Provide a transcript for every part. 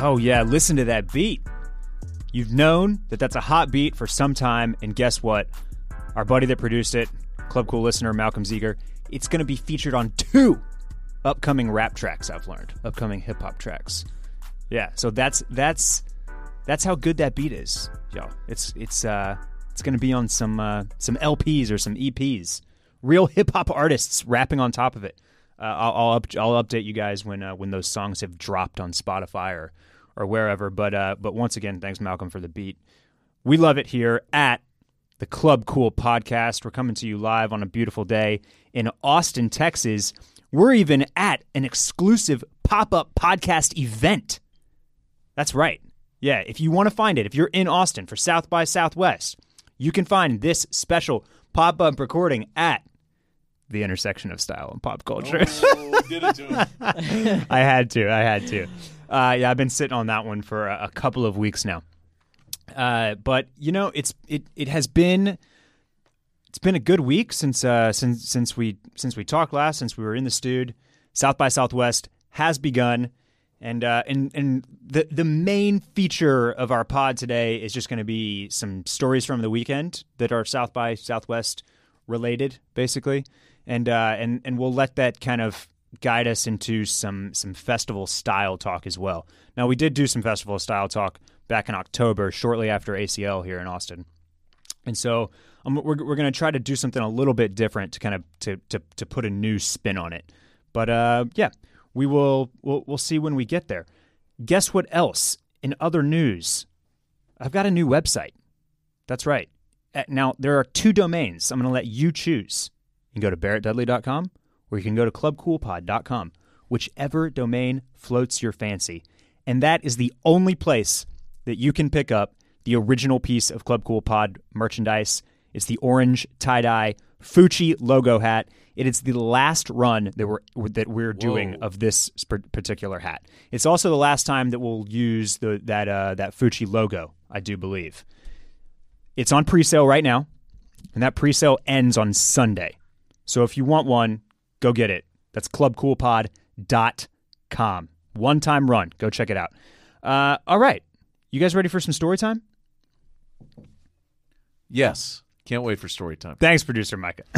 Oh, yeah, listen to that beat. You've known that that's a hot beat for some time, and guess what? Our buddy that produced it, Club Cool listener Malcolm Ziegler, it's going to be featured on two upcoming rap tracks. I've learned upcoming hip hop tracks. Yeah, so that's that's that's how good that beat is, yo. It's it's uh it's going to be on some uh, some LPs or some EPs. Real hip hop artists rapping on top of it. Uh, I'll I'll, up, I'll update you guys when uh, when those songs have dropped on Spotify or or wherever. But uh, but once again, thanks Malcolm for the beat. We love it here at the Club Cool podcast. We're coming to you live on a beautiful day in Austin, Texas. We're even at an exclusive pop up podcast event. That's right. Yeah, if you want to find it, if you're in Austin for South by Southwest, you can find this special pop up recording at the intersection of style and pop culture. Oh, did it to him. I had to. I had to. Uh, yeah, I've been sitting on that one for a, a couple of weeks now. Uh, but you know, it's it it has been it's been a good week since uh, since since we since we talked last, since we were in the studio. South by Southwest has begun, and uh, and and the the main feature of our pod today is just going to be some stories from the weekend that are South by Southwest related, basically, and uh, and and we'll let that kind of guide us into some some festival style talk as well. Now we did do some festival style talk back in October, shortly after ACL here in Austin, and so um, we're we're going to try to do something a little bit different to kind of to to to put a new spin on it. But uh, yeah, we will we'll, we'll see when we get there. Guess what else? In other news, I've got a new website. That's right. Uh, Now there are two domains. I'm going to let you choose. You can go to barrettdudley.com or you can go to clubcoolpod.com, whichever domain floats your fancy. And that is the only place that you can pick up the original piece of Club Cool Pod merchandise. It's the orange tie dye Fucci logo hat. It is the last run that we're that we're doing of this particular hat. It's also the last time that we'll use the that uh, that Fucci logo. I do believe it's on pre-sale right now, and that pre-sale ends on Sunday. So if you want one, go get it. That's clubcoolpod.com. One time run. Go check it out. Uh, all right. You guys ready for some story time? Yes. Can't wait for story time. Thanks, producer Micah.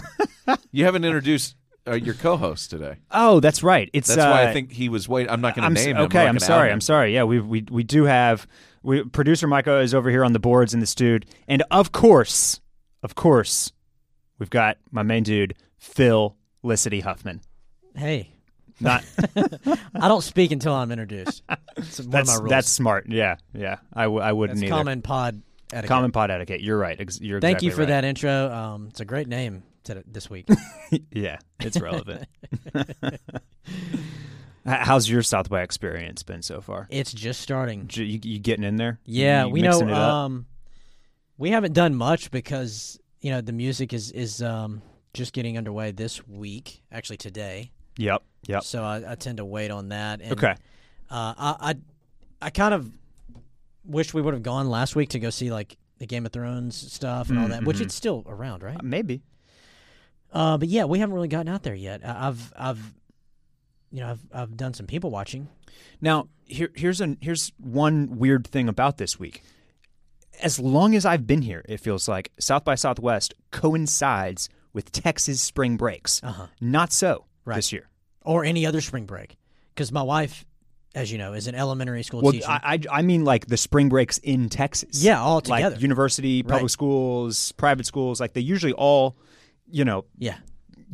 You haven't introduced uh, your co-host today. oh, that's right. It's That's why uh, I think he was waiting. I'm not going I'm to name him. okay. I'm gonna sorry. I'm sorry. Yeah, we we we do have we producer Micah is over here on the boards in the studio, and of course, of course, we've got my main dude Phil Licity Huffman. Hey, Not I don't speak until I'm introduced. It's one that's of my rules. that's smart. Yeah, yeah. I, w- I wouldn't That's either. common pod etiquette. Common pod etiquette. You're right. Ex- You're Thank you for that intro. Um, it's a great name to this week. yeah, it's relevant. H- How's your South by experience been so far? it's just starting. J- You, you getting in there? Yeah, You we know. mixing it up? Um, we haven't done much because you know the music is is um, just getting underway this week. Actually, today. Yep. Yep. So I, I tend to wait on that. And, Okay. Uh, I, I I kind of wish we would have gone last week to go see like the Game of Thrones stuff and all that, which Mhm. it's still around, right? Uh, Maybe. Uh, but yeah, we haven't really gotten out there yet. I- I've I've you know I've I've done some people watching. Now, here, here's an here's one weird thing about this week. As long as I've been here, it feels like South by Southwest coincides with Texas spring breaks. Uh huh. Not so Right. this year. Or any other spring break, because my wife, as you know, is an elementary school Well, teacher. I, I I mean like the spring breaks in Texas. yeah, all together. like university, public Right. schools, private schools. Like they usually all, you know, yeah,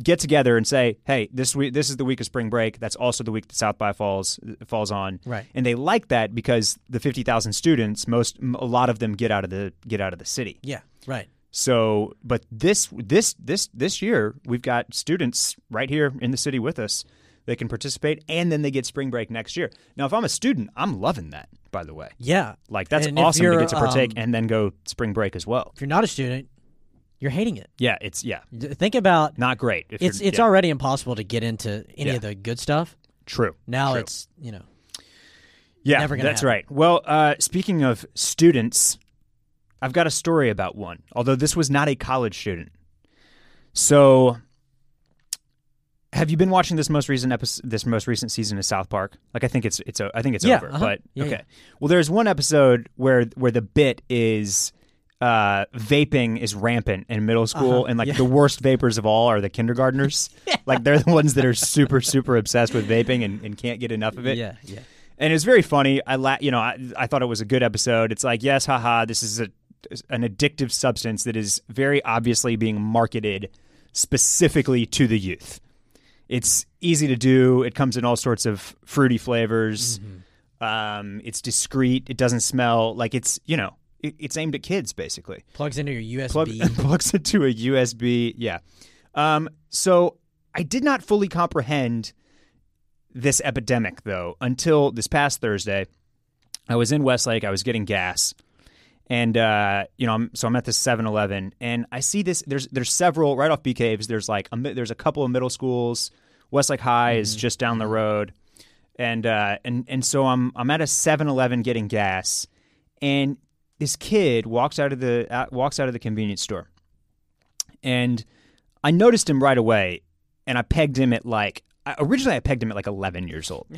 get together and say, "Hey, this week, this is the week of spring break. That's also the week that South by falls falls on." Right. And they like that because the fifty thousand students, most a lot of them get out of the get out of the city. yeah, right. So, but this this this this year, we've got students right here in the city with us. They can participate, and then they get spring break next year. Now, if I'm a student, I'm loving that. By the way, Yeah, like that's And awesome to get to partake um, and then go spring break as well. if you're not a student, you're hating it. Yeah, it's yeah, Think about not great. If it's it's yeah, already impossible to get into any Yeah. of the good stuff. true. Now True. it's you know Yeah, Never gonna that's happen. right. Well, uh, speaking of students, I've got a story about one. Although this was not a college student. So, have you been watching this most recent episode? This most recent season of South Park? Like, I think it's it's o- I think it's Yeah, over. uh-huh. But Yeah, okay. yeah. Well, there's one episode where where the bit is uh, vaping is rampant in middle school, Uh-huh. and like the worst vapors of all are the kindergartners. Like they're the ones that are super super obsessed with vaping and, and can't get enough of it. Yeah, yeah. and it's very funny. I la- you know, I, I thought it was a good episode. It's like, yes, haha, this is a an addictive substance that is very obviously being marketed specifically to the youth. It's easy to do. It comes in all sorts of fruity flavors. Um, it's discreet. It doesn't smell like it's you know it, it's aimed at kids basically Plugs into your plug, USB. plugs into a USB. Yeah. Um, so I did not fully comprehend this epidemic though until this past Thursday. I was in Westlake. I was getting gas, and uh, you know, I'm, so I'm at this 7-Eleven, and I see this. There's there's several right off Bee Caves. There's like a, there's a couple of middle schools. Westlake High is just down the road, and uh, and and so I'm I'm at a 7-Eleven getting gas, and this kid walks out of the uh, walks out of the convenience store, and I noticed him right away, and I pegged him at like originally I pegged him at like 11 years old.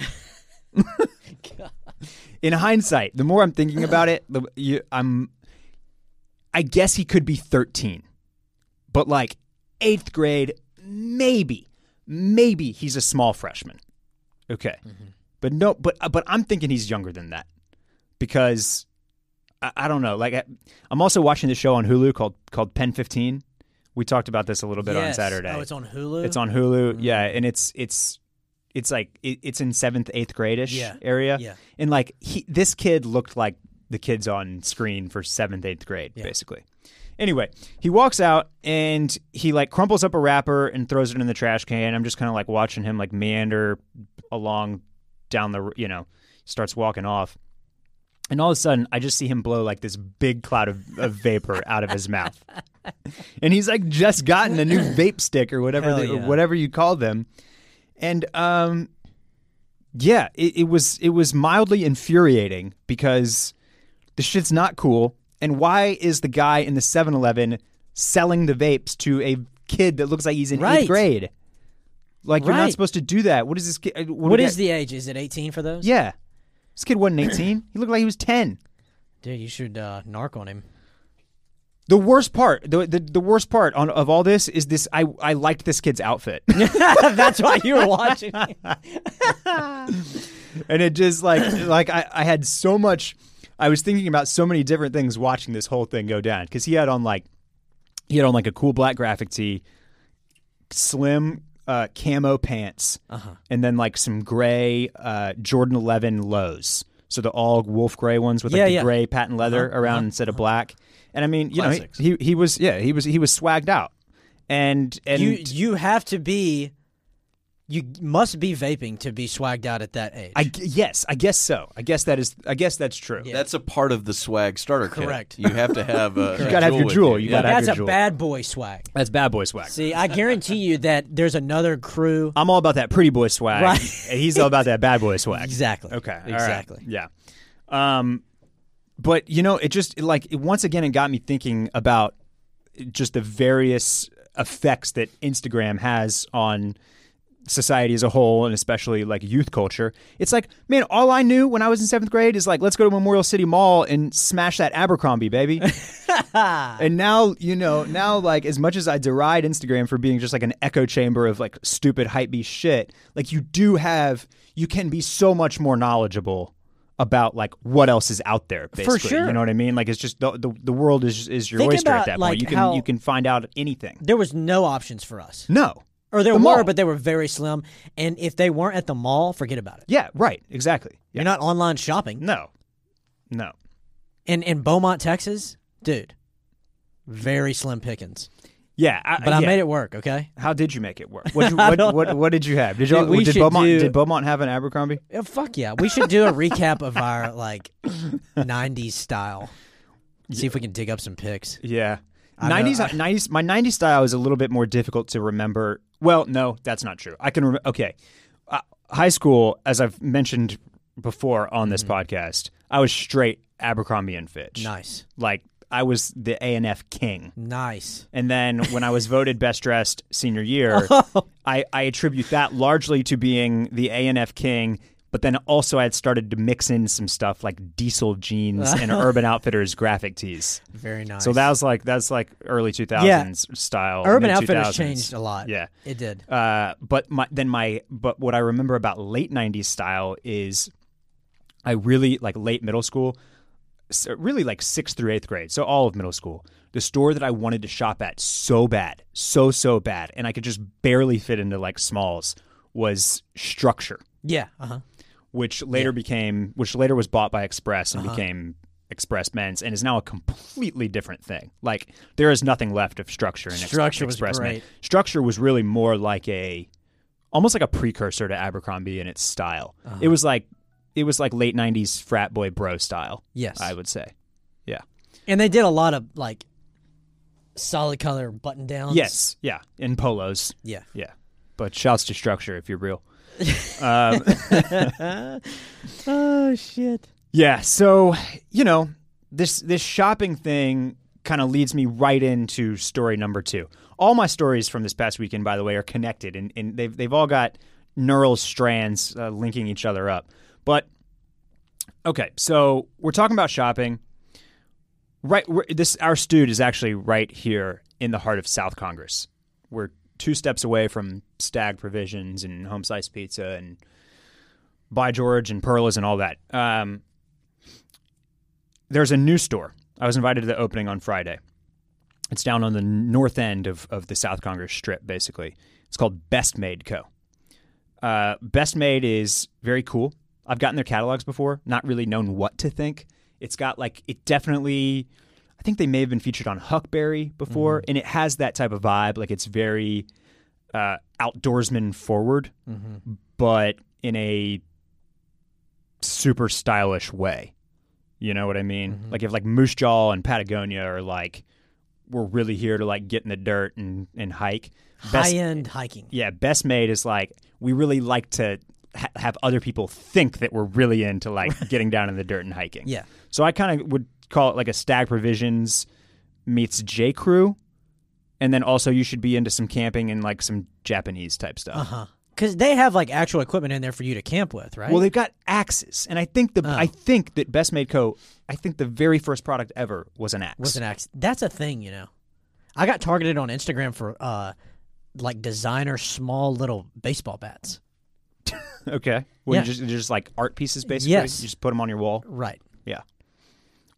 In hindsight, the more I'm thinking about it, the you, I'm I guess he could be 13, but like eighth grade, maybe, maybe he's a small freshman. Okay, mm-hmm. but no, but uh, but I'm thinking he's younger than that because I, I don't know. Like I, I'm also watching the show on Hulu called called Pen 15. We talked about this a little bit on oh, Saturday. Oh, it's on Hulu. It's on Hulu, mm. yeah, and it's it's it's like it, it's in seventh, eighth grade ish Yeah. area, Yeah. and like he, this kid looked like the kids on screen for seventh, eighth grade, Yeah. basically. Anyway, he walks out and he like crumples up a wrapper and throws it in the trash can. I'm just kind of like watching him like meander along down the, you know, starts walking off. And all of a sudden, I just see him blow like this big cloud of, of vapor out of his mouth. And he's like just gotten a new vape stick or whatever, they, yeah. whatever you call them. And um, yeah, it, it was it was mildly infuriating because the shit's not cool. And why is the guy in the 7-Eleven selling the vapes to a kid that looks like he's in Right. eighth grade? Like you're not Right. supposed to do that. What is this kid? what did the age? Is it 18 for those? Yeah, this kid wasn't 18. he looked like he was 10. Dude, you should uh, narc on him. The worst part, the, the the worst part on, of all this is this. I I liked this kid's outfit, That's why you were watching. and it just like like I, I had so much. I was thinking about so many different things watching this whole thing go down because he had on like he had on like a cool black graphic tee, slim uh, camo pants, Uh-huh. and then like some gray uh, Jordan Eleven lows. So the all wolf gray ones with like Yeah, the yeah. gray patent leather Uh-huh, around uh-huh, instead of black. And I mean, you Classics. know, he, he he was yeah he was he was swagged out, and and you you have to be. You must be vaping to be swagged out at that age. I g- yes, I guess so. I guess that is. I guess that's true. Yeah. That's a part of the swag starter kit. Correct. You have to have a. You gotta have your Juul. You Yeah. gotta have That's your a bad boy swag. That's bad boy swag. See, I guarantee you that there's another crew. I'm all about that pretty boy swag, Right. he's all about that bad boy swag. Exactly. Okay, all right. Exactly. Yeah. Um, but you know, it just like it, once again it got me thinking about just the various effects that Instagram has on society as a whole and especially like youth culture. It's like, man, all I knew when I was in seventh grade is like, let's go to Memorial City Mall and smash that Abercrombie, baby. and now, you know, now like as much as I deride Instagram for being just like an echo chamber of like stupid hype beast shit, like you do have you can be so much more knowledgeable about like what else is out there basically sure. you know what i mean like it's just the the, the world is is your Think oyster about, at that like, point you can you can find out anything There was no options for us. no Or there The were, mall. but they were very slim. And if they weren't at the mall, forget about it. yeah right exactly You're not online shopping. no no In in Beaumont, Texas, dude, very slim pickings. yeah I, But I yeah. made it work. Okay. how did you make it work what, you, what, what, what did you have did you Dude, did beaumont do- did beaumont have an abercrombie Yeah, fuck yeah. We should do a recap of our like '90s style. See if we can dig up some pics. Yeah. I know, 90s, I- 90s, my 90s style is a little bit more difficult to remember. Well, no, that's not true. I can remember, okay. Uh, high school, as I've mentioned before on this podcast, I was straight Abercrombie and Fitch. Nice. Like, I was the A and F king. Nice. And then when I was voted best dressed senior year, I, I attribute that largely to being the A and F king. But then also I had started to mix in some stuff like diesel jeans and Urban Outfitters graphic tees. Very nice. So that was like that's like early two thousands style. Urban Outfitters changed a lot. Yeah. It did. Uh, but my then my but what I remember about late '90s style is I really like late middle school, really like sixth through eighth grade, so all of middle school. The store that I wanted to shop at so bad, so so bad, and I could just barely fit into like smalls was Structure, Yeah. Uh huh. Which later became which later was bought by Express Uh-huh. and became Express Men's and is now a completely different thing. Like there is nothing left of Structure in Structure was Express Men. Structure was really more like a almost like a precursor to Abercrombie in its style. Uh-huh. It was like it was like late 90s frat boy bro style, Yes. I would say. Yeah. and they did a lot of like solid color button downs. Yes, yeah, in polos. Yeah. Yeah. But shouts to Structure if you're real. Um, Oh shit. Yeah, so you know this this shopping thing kind of leads me right into story number two. All my stories from this past weekend, by the way, are connected, and, and they've they've all got neural strands uh, linking each other up. But okay, so we're talking about shopping. Right, this our stude is actually right here in the heart of South Congress. We're two steps away from Stag Provisions and Home Slice Pizza and by George and Perlas and all that. Um, there's a new store. I was invited to the opening on Friday. It's down on the north end of, of the South Congress Strip, basically. It's called Best Made Co. Uh, Best Made is very cool. I've gotten their catalogs before, not really known what to think. It's got like, it definitely, I think they may have been featured on Huckberry before, mm-hmm. and it has that type of vibe. Like it's very uh, outdoorsman forward, mm-hmm. but in a super stylish way. You know what I mean? Mm-hmm. Like if like Moose Jaw and Patagonia are like we're really here to like get in the dirt and, and hike. Best, High end hiking. yeah, best made is like we really like to ha- have other people think that we're really into like getting down in the dirt and hiking. Yeah. So I kind of would call it like a Stag Provisions meets J Crew, and then also you should be into some camping and like some Japanese type stuff. Uh huh. Because they have like actual equipment in there for you to camp with, right? Well, they've got axes, and I think the Oh. I think that Best Made Co. I think the very first product ever was an axe. was an axe. That's a thing, you know. I got targeted on Instagram for uh, like designer small little baseball bats. okay. Well, Yeah. you just, just like art pieces, basically. Yes. You just put them on your wall. Right. Yeah.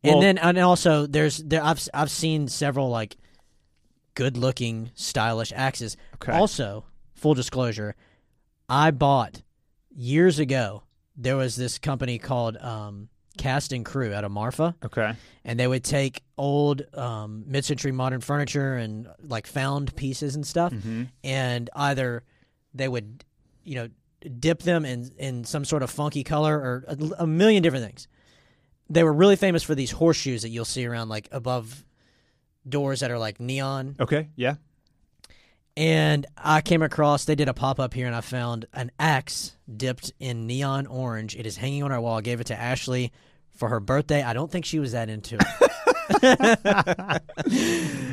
Well- and then and also there's there I've I've seen several like good looking stylish axes. Okay. Also, full disclosure, I bought years ago. There was this company called um, Cast and Crew out of Marfa, Okay. and they would take old um, mid-century modern furniture and like found pieces and stuff, Mm-hmm. and either they would, you know, dip them in in some sort of funky color or a, a million different things. They were really famous for these horseshoes that you'll see around like above doors that are like neon. Okay. Yeah. And I came across they did a pop up here and I found an axe dipped in neon orange. It is hanging on our wall. I gave it to Ashley for her birthday. I don't think she was that into it.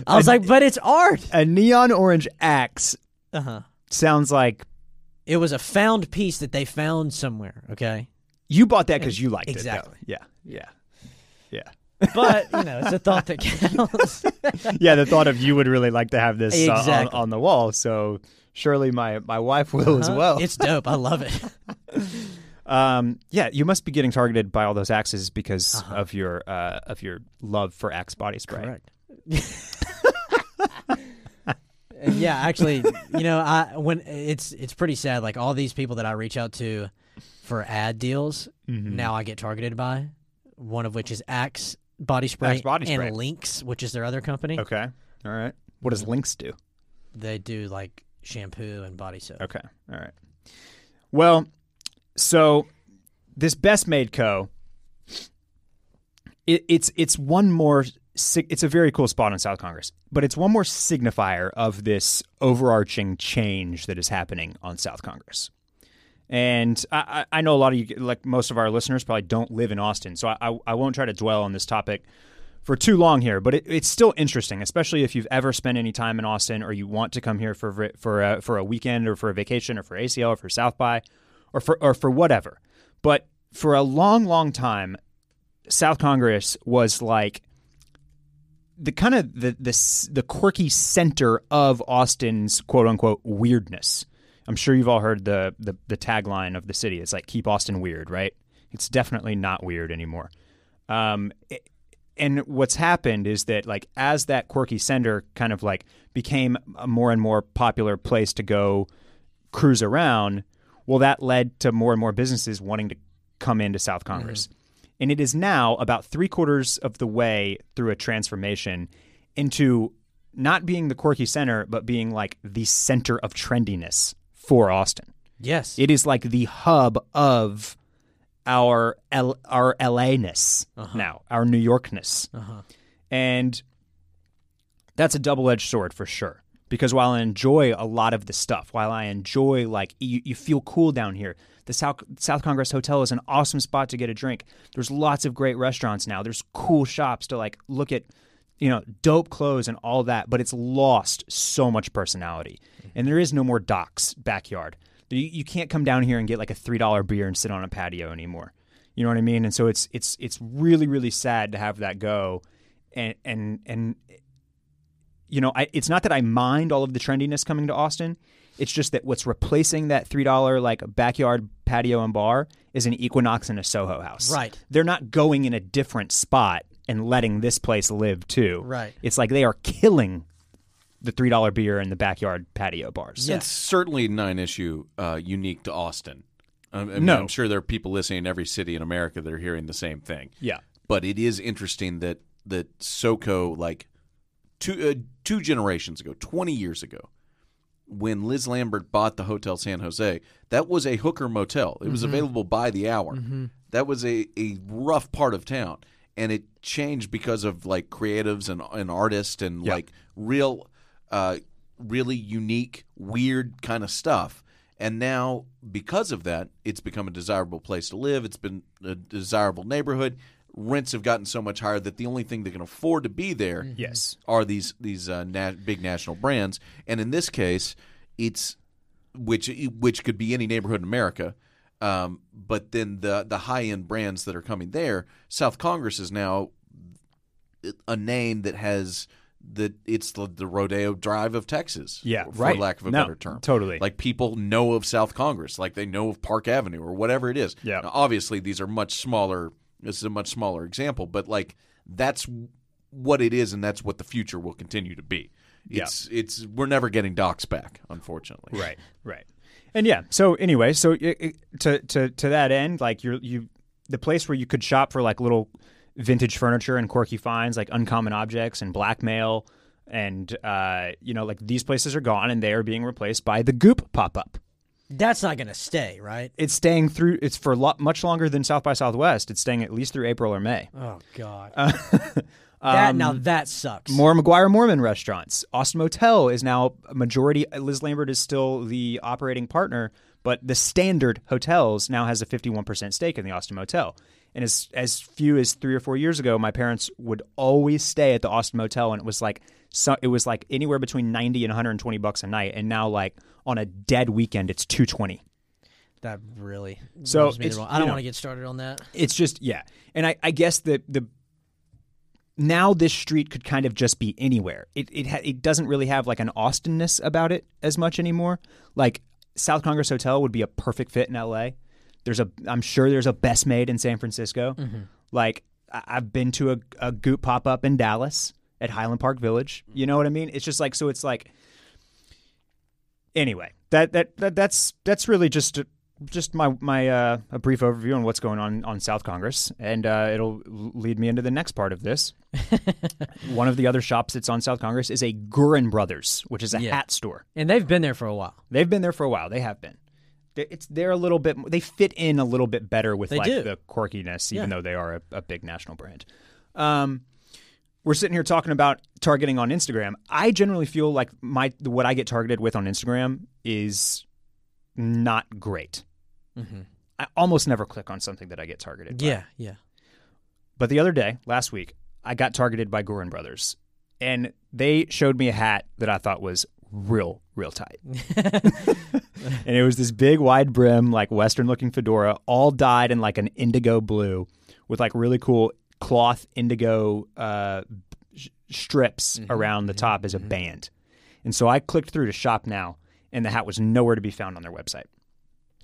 I was like, but it's art. A neon orange axe Uh huh. sounds like It was a found piece that they found somewhere. Okay. you bought that because you liked Exactly. it. though. Yeah. Yeah. Yeah. But you know, it's a thought that counts. Yeah. The thought of you would really like to have this uh, on- Exactly. on, the wall. So surely my, my wife will as well. it's dope. I love it. Um, yeah, you must be getting targeted by all those axes because Uh-huh. of your uh, of your love for Axe body spray. Correct. yeah, actually, you know, I when it's it's pretty sad. Like all these people that I reach out to for ad deals, Mm-hmm. now I get targeted by. One of which is Axe Body Spray, Axe Body Spray. and Lynx, which is their other company. Okay. All right. What does Lynx do? They do like shampoo and body soap. Okay. All right. Well, so this Best Made Co. It, it's it's one more. It's a very cool spot in South Congress, but it's one more signifier of this overarching change that is happening on South Congress. And I, I know a lot of you, like most of our listeners, probably don't live in Austin, so I, I, I won't try to dwell on this topic for too long here, but it, it's still interesting, especially if you've ever spent any time in Austin or you want to come here for for a, for a weekend or for a vacation or for ACL or for South by or for or for whatever. But for a long, long time, South Congress was like the kind of the the the quirky center of Austin's quote unquote weirdness. I'm sure you've all heard the, the the tagline of the city. It's like keep Austin weird, right? It's definitely not weird anymore. Um, it- and what's happened is that like as that quirky center kind of like became a more and more popular place to go cruise around, well, that led to more and more businesses wanting to come into South Congress. And it is now about three quarters of the way through a transformation into not being the quirky center, but being like the center of trendiness for Austin. Yes. It is like the hub of our L- our LA ness uh-huh. now, our New Yorkness. Uh-huh. And that's a double edged sword for sure. Because while I enjoy a lot of the stuff, while I enjoy like you, you feel cool down here, the South South Congress Hotel is an awesome spot to get a drink. There's lots of great restaurants now. There's cool shops to like look at, you know, dope clothes and all that. But it's lost so much personality, and there is no more Doc's backyard. You, you can't come down here and get like a three dollar beer and sit on a patio anymore. You know what I mean? And so it's it's it's really really sad to have that go, and and and you know, I, it's not that I mind all of the trendiness coming to Austin. It's just that what's replacing that three dollar like backyard patio and bar is an Equinox and a Soho house. Right. They're not going in a different spot and letting this place live too. Right. It's like they are killing the three dollar beer in the backyard patio bars. Yeah. It's certainly not an issue uh, unique to Austin. I, I mean, No. I'm sure there are people listening in every city in America that are hearing the same thing. Yeah. But it is interesting that that SoCo, like two uh, two generations ago, 20 years ago, when Liz Lambert bought the Hotel San Jose, that was a hooker motel. It Mm-hmm. was available by the hour. That was a, a rough part of town. And it changed because of like creatives and, and artists and Yep. like real, uh, really unique, weird kind of stuff. And now, because of that, it's become a desirable place to live. It's been a desirable neighborhood. Rents have gotten so much higher that the only thing that can afford to be there Yes. are these these uh, na- big national brands, and in this case, it's which which could be any neighborhood in America. Um, but then the the high end brands that are coming there, South Congress is now a name that has that it's the, the rodeo drive of Texas. Yeah, for right. lack of a No, better term. totally. Like people know of South Congress, like they know of Park Avenue or whatever it is. Yeah. Now, obviously, these are much smaller. This is a much smaller example, but like that's what it is, and that's what the future will continue to be. Yeah. It's it's we're never getting Doc's back, unfortunately. Right, right. And yeah, so anyway, so i i to to to that end, like you're you the place where you could shop for like little vintage furniture and quirky finds like uncommon objects and blackmail and uh you know like these places are gone and they are being replaced by the goop pop-up That's not going to stay, right? it's staying through it's for lot much longer than south by southwest it's staying at least through april or may Oh God. that now um, that sucks. More McGuire Moorman restaurants. Austin Motel is now a majority. Liz Lambert is still the operating partner, but the Standard Hotels now has a 51% stake in the Austin Motel. And as as few as three or four years ago, my parents would always stay at the Austin Motel, and it was like so it was like anywhere between 90 and 120 bucks a night. And now, like on a dead weekend, it's 220. that really. So me the it's- wrong- I don't want to get started on that. It's just yeah, and I, I guess the the now this street could kind of just be anywhere. It it ha- it doesn't really have like an Austinness about it as much anymore. Like South Congress Hotel would be a perfect fit in L.A. There's a I'm sure there's a Best Made in San Francisco. Mm-hmm. Like I- I've been to a, a Goop pop up in Dallas at Highland Park Village. You know what I mean? It's just like so. It's like anyway. That that, that that's that's really just just my my uh, a brief overview on what's going on on South Congress, and uh, it'll lead me into the next part of this. One of the other shops that's on South Congress is a Goorin Brothers, which is a Yeah. hat store. And they've been there for a while. They've been there for a while. They have been. They- It's they're a little bit. They fit in a little bit better with They like do. the quirkiness, even Yeah. though they are a, a big national brand. Um, we're sitting here talking about targeting on Instagram. I generally feel like my what I get targeted with on Instagram is not great. Mm-hmm. I almost never click on something that I get targeted. by. Yeah, yeah. But the other day, last week, I got targeted by Goorin Brothers, and they showed me a hat that I thought was real, real tight. and it was this big, wide brim, like Western looking fedora, all dyed in like an indigo blue with like really cool cloth indigo uh, sh- strips mm-hmm, around the mm-hmm, top as a band. And so I clicked through to shop now, and the hat was nowhere to be found on their website.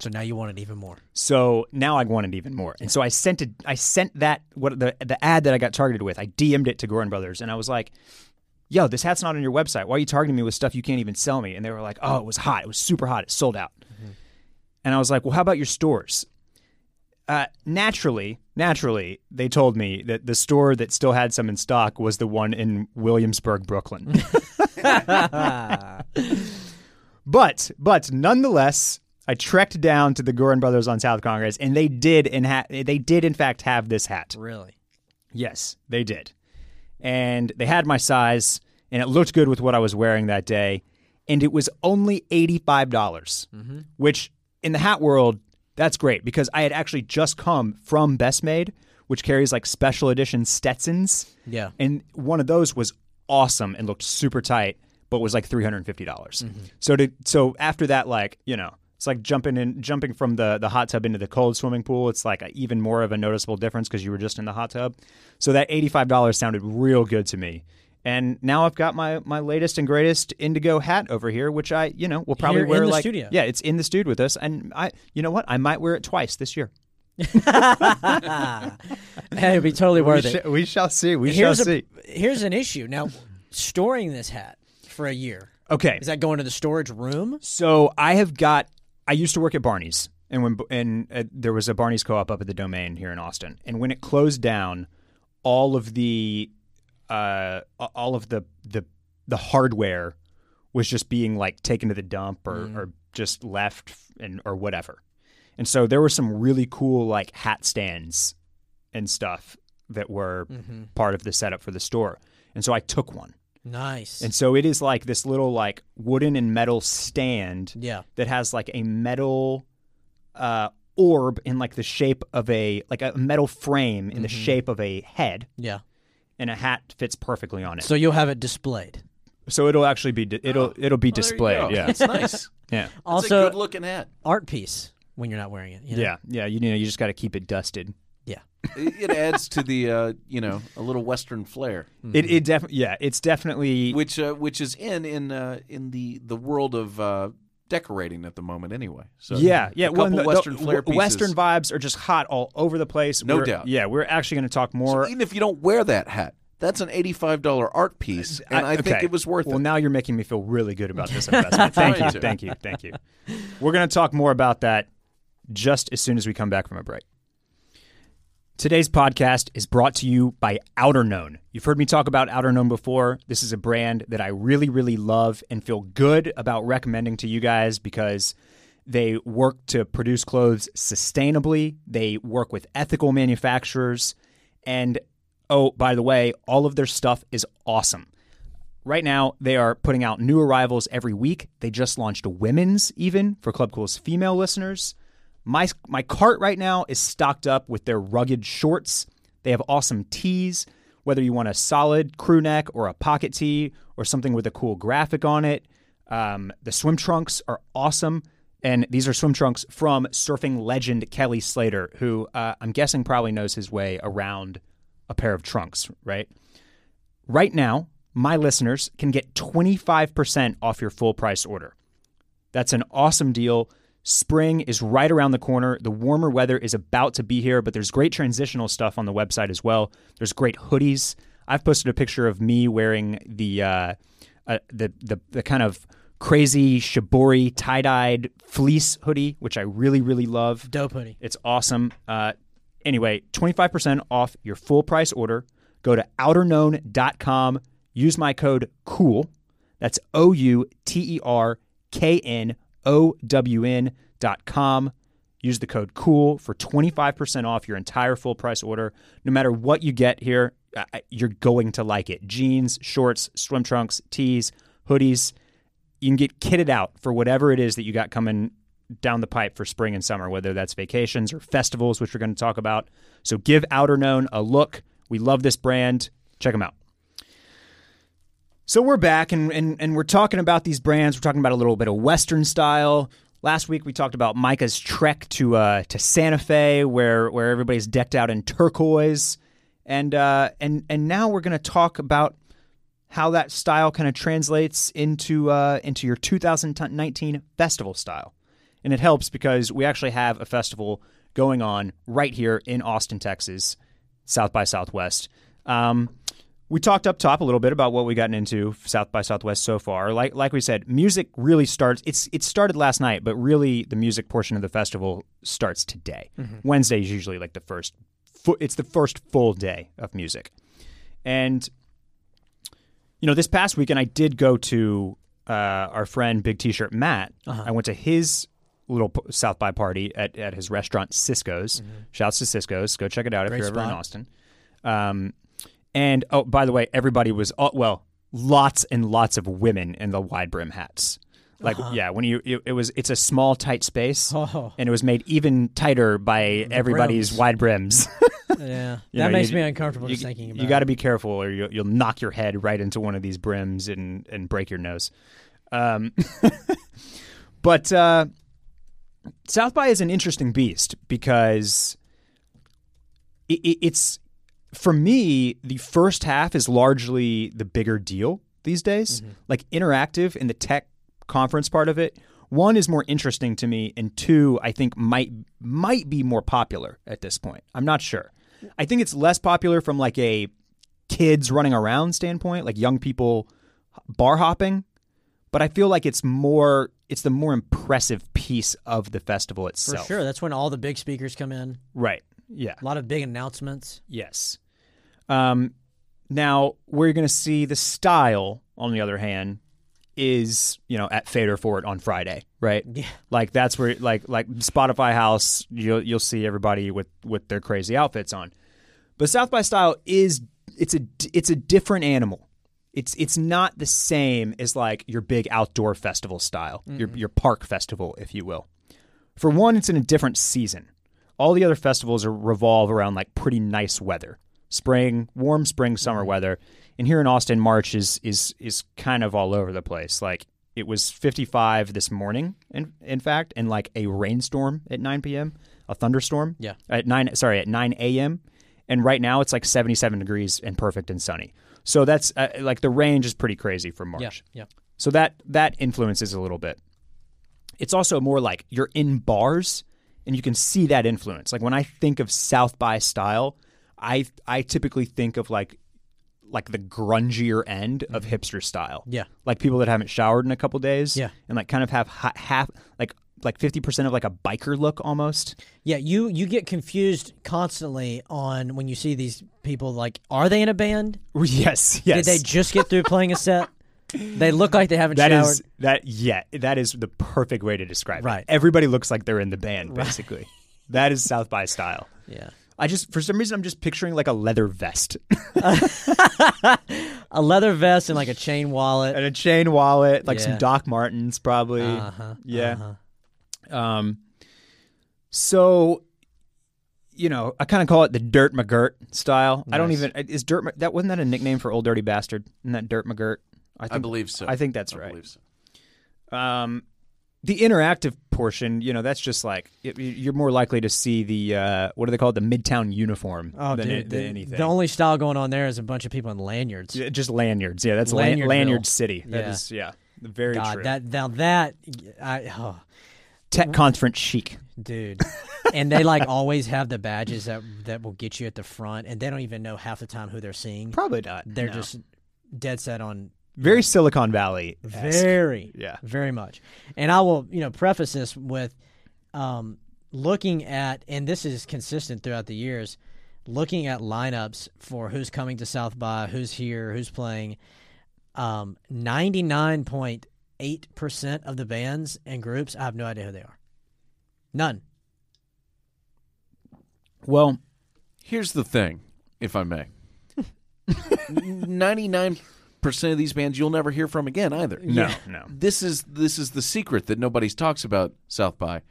So now you want it even more. So now I wanted even more, and so I sent it. I sent that what the the ad that I got targeted with. I DM'd it to Goorin Brothers, and I was like, "Yo, this hat's not on your website. Why are you targeting me with stuff you can't even sell me?" And they were like, "Oh, it was hot. It was super hot. It sold out." And I was like, "Well, how about your stores?" Uh, naturally, naturally, they told me that the store that still had some in stock was the one in Williamsburg, Brooklyn. But but nonetheless, I trekked down to the Goorin Brothers on South Congress, and they did in ha- they did in fact have this hat. Really? Yes, they did, and they had my size, and it looked good with what I was wearing that day, and it was only eighty five dollars, mm-hmm. which in the hat world that's great because I had actually just come from Best Made, which carries like special edition Stetsons, Yeah. and one of those was awesome and looked super tight, but was like three hundred and fifty dollars. Mm-hmm. So to so after that, like you know, it's like jumping in, jumping from the the hot tub into the cold swimming pool. It's like a, even more of a noticeable difference because you were just in the hot tub. So that eighty five dollars sounded real good to me. And now I've got my, my latest and greatest indigo hat over here, which I you know will probably Here in wear the like studio. yeah, it's in the studio with us, and I you know what I might wear it twice this year. Hey, it'd be totally worth we, it. sh- we shall see. We here's shall a, see. Here's an issue. Now, storing this hat for a year. Okay, Is that going to the storage room? So I have got. I used to work at Barney's, and when and uh, there was a Barney's co-op up at the Domain here in Austin, and when it closed down, all of the, uh, all of the the the hardware was just being like taken to the dump or, or just left and or whatever, and so there were some really cool like hat stands and stuff that were part of the setup for the store, and so I took one. Nice. And so it is like this little like wooden and metal stand yeah. that has like a metal uh, orb in like the shape of a like a metal frame in the shape of a head, Yeah. and a hat fits perfectly on it. So you'll have it displayed. So it'll actually be di- it'll it'll be Well, displayed. Yeah, That's nice. yeah, It's Also, a good looking hat. art piece when you're not wearing it. you know? yeah, yeah. You know, you just got to keep it dusted. It, adds to the uh, you know a little Western flair, It it definitely yeah. It's definitely which uh, which is in in uh, in the the world of uh, decorating at the moment anyway. So yeah, yeah. a well, couple the- the Western flair w- Western vibes are just hot all over the place. No We're- doubt. Yeah, we're actually going to talk more. So even if you don't wear that hat, that's an eighty-five dollar art piece, and I, think okay. it was worth well, it. Well, now you're making me feel really good about this investment. thank you, thank you, thank you. We're going to talk more about that just as soon as we come back from a break. Today's podcast is brought to you by Outerknown. You've heard me talk about Outerknown before. This is a brand that I really, really love and feel good about recommending to you guys because they work to produce clothes sustainably. They work with ethical manufacturers. And oh, by the way, all of their stuff is awesome. Right now, they are putting out new arrivals every week. They just launched a women's even for Club Cool's female listeners. My my cart right now is stocked up with their rugged shorts. They have awesome tees, whether you want a solid crew neck or a pocket tee or something with a cool graphic on it. Um, the swim trunks are awesome, and these are swim trunks from surfing legend Kelly Slater, who uh, I'm guessing probably knows his way around a pair of trunks, right? Right now, my listeners can get 25% off your full price order. That's an awesome deal. Spring is right around the corner. The warmer weather is about to be here, but there's great transitional stuff on the website as well. There's great hoodies. I've posted a picture of me wearing the uh, uh, the, the the kind of crazy shibori tie-dyed fleece hoodie, which I really really love. Dope hoodie. It's awesome. Uh, anyway, 25% off your full price order. Go to outerknown.com. Use my code COOL. That's O U T E R K N O W N dot com. Use the code COOL for 25% off your entire full price order. No matter what you get here, you're going to like it. Jeans, shorts, swim trunks, tees, hoodies. You can get kitted out for whatever it is that you got coming down the pipe for spring and summer, whether that's vacations or festivals, which we're going to talk about. So give Outerknown a look. We love this brand. Check them out. So we're back and, and, and we're talking about these brands. We're talking about a little bit of Western style. Last week we talked about Micah's trek to uh, to Santa Fe, where where everybody's decked out in turquoise, and uh, and and now we're going to talk about how that style kind of translates into uh, into your 2019 festival style, and it helps because we actually have a festival going on right here in Austin, Texas, South by Southwest. Um, we talked up top a little bit about what we've gotten into South by Southwest so far. Like like we said, music really starts. It's it started last night, but really the music portion of the festival starts today. Wednesday is usually like the first. Fu- it's the first full day of music, and you know this past weekend I did go to uh, our friend Big T-shirt Matt. I went to his little p- South by party at, at his restaurant Cisco's. Shouts to Cisco's. Go check it out Great if you're ever in. Austin. Um, and oh, by the way, everybody was uh, well, lots and lots of women in the wide brim hats. Like yeah, when you it, it was it's a small tight space, Oh. and it was made even tighter by everybody's brims. wide brims. Yeah, You that know, makes you- me uncomfortable you, just thinking about. You got to be careful, or you'll, you'll knock your head right into one of these brims and and break your nose. Um, but uh, South by is an interesting beast because it, it, it's for me the first half is largely the bigger deal these days. Mm-hmm. Like interactive in the tech conference part of it. One is more interesting to me, and two, I think might might be more popular at this point. I'm not sure. I think it's less popular from like a kids running around standpoint, like young people bar hopping. But I feel like it's more it's the more impressive piece of the festival itself. for itself. sure. That's when all the big speakers come in. Right. Yeah. A lot of big announcements. Yes. Um, now we're going to see the style. On the other hand, is you know at Fader Fort on Friday, right? Yeah. Like that's where like like Spotify House, you'll you'll see everybody with with their crazy outfits on. But South by Style is it's a it's a different animal. It's it's not the same as like your big outdoor festival style, your your park festival, if you will. For one, it's in a different season. All the other festivals are, revolve around like pretty nice weather, spring, warm spring, summer weather. And here in Austin, March is is is kind of all over the place. Like it was 55 this morning, in in fact, and like a rainstorm at 9 p.m., a thunderstorm. Yeah. At nine, sorry, at 9 a.m. And right now it's like 77 degrees and perfect and sunny. So that's uh, like the range is pretty crazy for March. Yeah, yeah. So that that influences a little bit. It's also more like you're in bars and you can see that influence. Like when I think of South by style, I I typically think of like like the grungier end of mm-hmm. hipster style. Yeah. Like people that haven't showered in a couple days. Yeah. And like kind of have ha- half like like 50% of like a biker look almost. Yeah, you you get confused constantly on when you see these people. Like, are they in a band? Yes. Yes. Did they just get through playing a set? They look like they haven't That showered. is that yeah, that is the perfect way to describe it. Right. Everybody looks like they're in the band basically. that is South by style. yeah, I just for some reason I'm just picturing like a leather vest a leather vest and like a chain wallet. and a chain wallet, like Yeah. some Doc Martens probably. Uh-huh, yeah. uh-huh. Um so you know, I kind of call it the Dirt McGirt style. I don't even is Dirt that wasn't that a nickname for Old Dirty Bastard? Isn't that Dirt McGirt? I, think, I believe so. I think that's I right. believe so. Um, the interactive portion, you know, that's just like it, you're more likely to see the uh, what do they call it, the Midtown uniform Oh, than, dude, than the, anything. the only style going on there is a bunch of people in lanyards. Yeah, just lanyards. Yeah, that's lan- lanyard city. That Yeah. is yeah, very God, true. that now that I oh, Tech conference chic. dude, and they like always have the badges that that will get you at the front, and they don't even know half the time who they're seeing. Probably not. They're no. just dead set on very Silicon Valley. very Yeah. very much and i will you know preface this with um, looking at and this is consistent throughout the years looking at lineups for who's coming to south by who's here who's playing um, 99.8% of the bands and groups i have no idea who they are none Well, Here's the thing, if I may. Ninety-nine percent of these bands you'll never hear from again either. no, no. This is this is the secret that nobody talks about South by.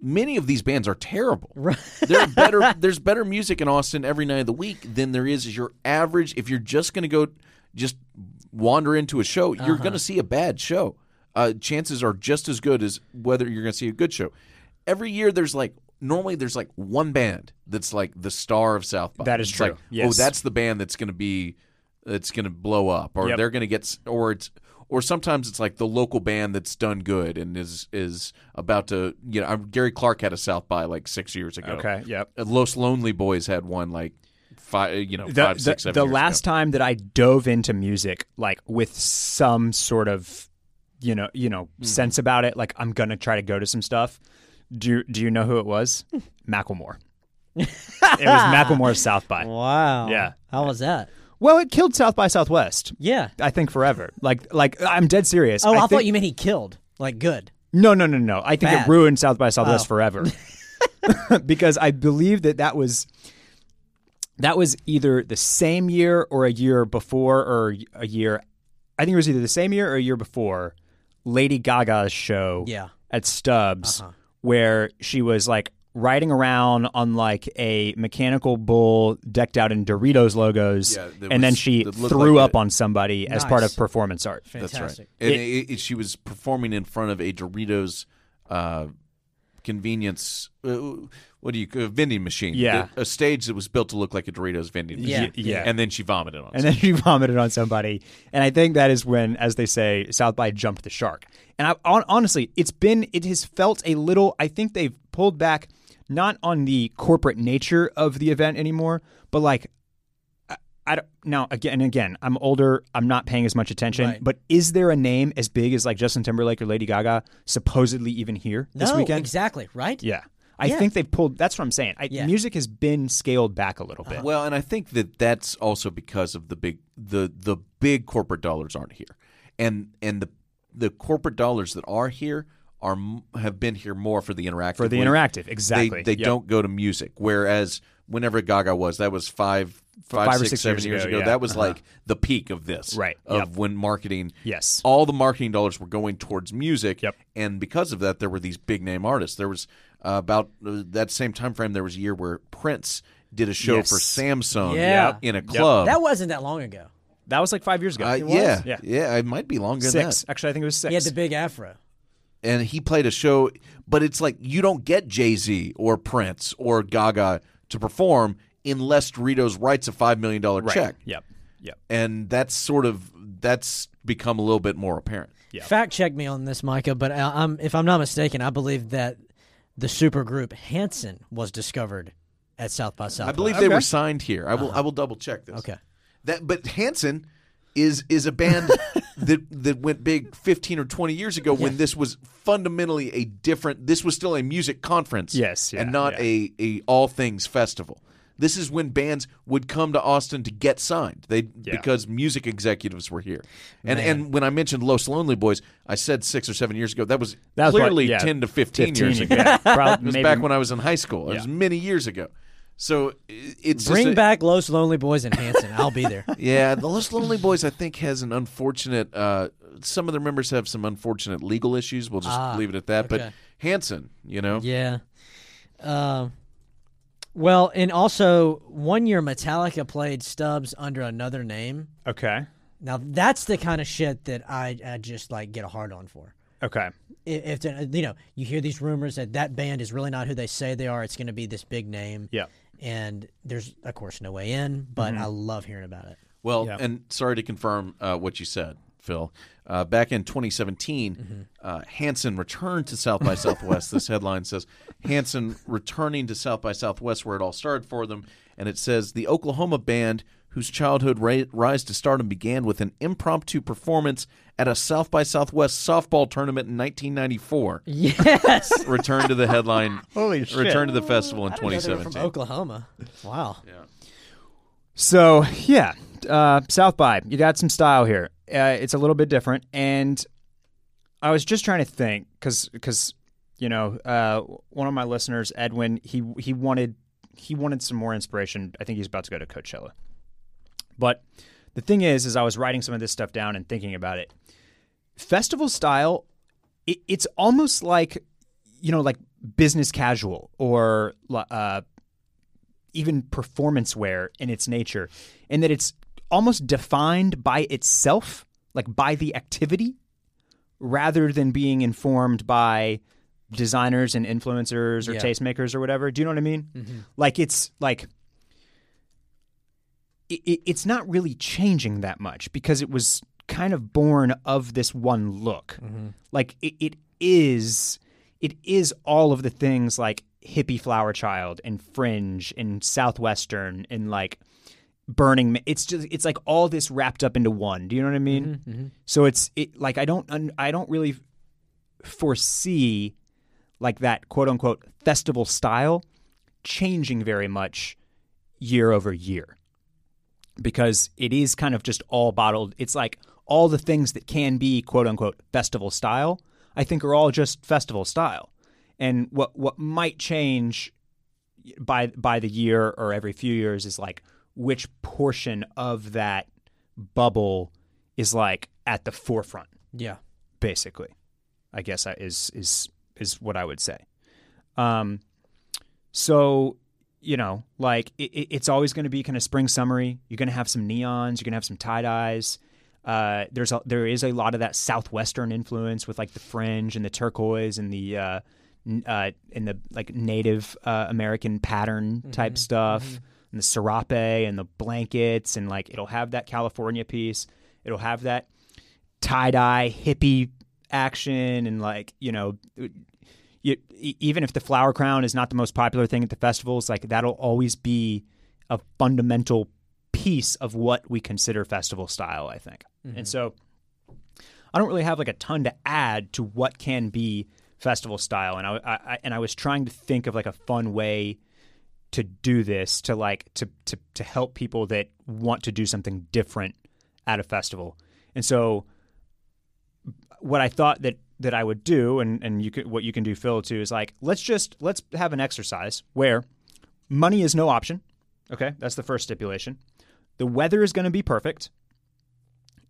many of these bands are terrible. There better. There's better music in Austin every night of the week than there is your average. If you're just going to go, just wander into a show, you're going to see a bad show. Uh, chances are just as good as whether you're going to see a good show. Every year, there's like normally there's like one band that's like the star of South by. That is It's true. Like, oh, that's the band that's going to be that's going to blow up, or Yep. they're going to get, or it's, or sometimes it's like the local band that's done good and is is about to, you know, Gary Clark had a South by like six years ago. Okay. Yep. Uh, Los Lonely Boys had one like five, you know, The, five, the, six, seven the years last ago. time that I dove into music, like with some sort of, you know, you know, Hmm. sense about it, like I'm gonna try to go to some stuff. Do Do you know who it was? Macklemore. it was Macklemore's South by. Wow. Yeah. How was that? Well, it killed South by Southwest. Yeah. I think forever. Like, like I'm dead serious. Oh, I, I thought think- you meant he killed. Like good. No, no, no, no. I think Bad. it ruined South by Southwest Oh. forever because I believe that that was that was either the same year or a year before or a year. I think it was either the same year or a year before Lady Gaga's show Yeah. at Stubb's, Uh-huh. where she was like riding around on like a mechanical bull decked out in Doritos logos, Yeah, that and then she threw like up a- on somebody as part of performance art. That's Fantastic. right. And it, it, she was performing in front of a Doritos uh, convenience. Uh, what do you a vending machine? Yeah. a stage that was built to look like a Doritos vending machine. Yeah. Yeah. and then she vomited on. and then she vomited on somebody. And I think that is when, as they say, South by jumped the shark. And I, hon- honestly, it's been, it has felt a little. I think they've pulled back, not on the corporate nature of the event anymore, but like, I, I don't, now again and again, I'm older. I'm not paying as much attention. Right. But is there a name as big as like Justin Timberlake or Lady Gaga supposedly even here this no, weekend? exactly. Right. Yeah. I Yeah. think they've pulled. That's what I'm saying. I, Yeah. Music has been scaled back a little bit. Uh-huh. Well, and I think that that's also because of the big the the big corporate dollars aren't here, and and the the corporate dollars that are here are have been here more for the interactive For the week. interactive, exactly. They, they Yep. don't go to music. Whereas whenever Gaga was, that was five, five, five or six, six seven years years ago, ago. yeah. That was Uh-huh. like the peak of this, Right. Of Yep. when marketing, Yes. all the marketing dollars were going towards music. Yep. And because of that, there were these big name artists. There was uh, about uh, that same time frame. There was a year where Prince did a show Yes. for Samsung Yeah. in a club. That wasn't that long ago. That was like five years ago. Uh, was? yeah, Yeah. yeah, It might be longer than six. that. Actually, I think it was six. He had the big afro. And he played a show, but it's like you don't get Jay Z or Prince or Gaga to perform unless Doritos writes a five million dollar right. check, Yep. Yep. and that's sort of that's become a little bit more apparent. Yeah. Fact check me on this, Micah. But I, I'm, if I'm not mistaken, I believe that the supergroup Hanson was discovered at South by South. I believe they were signed here. I will uh-huh. I will double check this. Okay. That but Hanson is is a band that that went big 15 or 20 years ago when this was fundamentally a different this was still a music conference Yes, yeah, and not yeah. a a all things festival. This is when bands would come to Austin to get signed. They because music executives were here. And Man. and when I mentioned Los Lonely Boys, I said 6 or 7 years ago. That was, That was clearly what- yeah, 10 to 15, years ago. Probably, It was maybe, back when I was in high school. It was many years ago. So it's Bring just a- back Los Lonely Boys and Hanson. I'll be there. yeah, the Los Lonely Boys, I think, has an unfortunate. Uh, some of their members have some unfortunate legal issues. We'll just Ah, leave it at that. okay. But Hanson, you know, Yeah. Um. well, and also one year Metallica played Stubb's under another name. Okay. Now that's the kind of shit that I, I just like get a hard on for. Okay. If, if you know, you hear these rumors that that band is really not who they say they are. It's going to be this big name. Yeah. And there's of course no way in, but Mm-hmm. I love hearing about it. Well, Yeah. and sorry to confirm uh, what you said, Phil. Uh, back in 2017, Mm-hmm. uh, Hanson returned to South by Southwest. this headline says Hanson returning to South by Southwest, where it all started for them, and it says the Oklahoma band whose childhood ra- rise to stardom began with an impromptu performance at a South by Southwest softball tournament in 1994. Yes. returned to the headline. Holy shit. Returned to the festival in I didn't know they were 2017. from Oklahoma. Wow. Yeah. So yeah, uh, South by you got some style here. Uh, it's a little bit different, and I was just trying to think because you know uh, one of my listeners, Edwin, he he wanted he wanted some more inspiration. I think he's about to go to Coachella, but the thing is, is I was writing some of this stuff down and thinking about it. Festival style, it, it's almost like you know like business casual or uh, even performance wear in its nature, in that it's almost defined by itself, like by the activity, rather than being informed by designers and influencers or Yeah. tastemakers or whatever. Do you know what I mean? Mm-hmm. Like it's like it, it, it's not really changing that much because it was kind of born of this one look. Mm-hmm. Like it, it is it is all of the things like hippie flower child and fringe and southwestern and like burning it's just it's like all this wrapped up into one. Do you know what i mean? Mm-hmm, mm-hmm. So it's it like i don't i don't really foresee like that quote unquote festival style changing very much year over year because it is kind of just all bottled. It's like all the things that can be quote unquote festival style, I think are all just festival style. And what what might change by by the year or every few years is like which portion of that bubble is like at the forefront Yeah. basically. I guess is is is what I would say. Um, so you know, like it, it- it's always going to be kind of spring summery. You're going to have some neons. You're going to have some tie dyes. Uh, there's a, there is a lot of that southwestern influence with like the fringe and the turquoise and the uh, n- uh, and the like Native uh, American pattern type stuff and the serape and the blankets and like it'll have that California piece. It'll have that tie dye hippie action and like you know you, even if the flower crown is not the most popular thing at the festivals like that'll always be a fundamental piece of what we consider festival style i think. And mm-hmm. so i don't really have like a ton to add to what can be festival style. And I, I, I and i was trying to think of like a fun way to do this to like to to to help people that want to do something different at a festival. And so what I thought that that I would do, and and you could what you can do, Phil, too, is like let's just let's have an exercise where money is no option. Okay, that's the first stipulation. The weather is going to be perfect,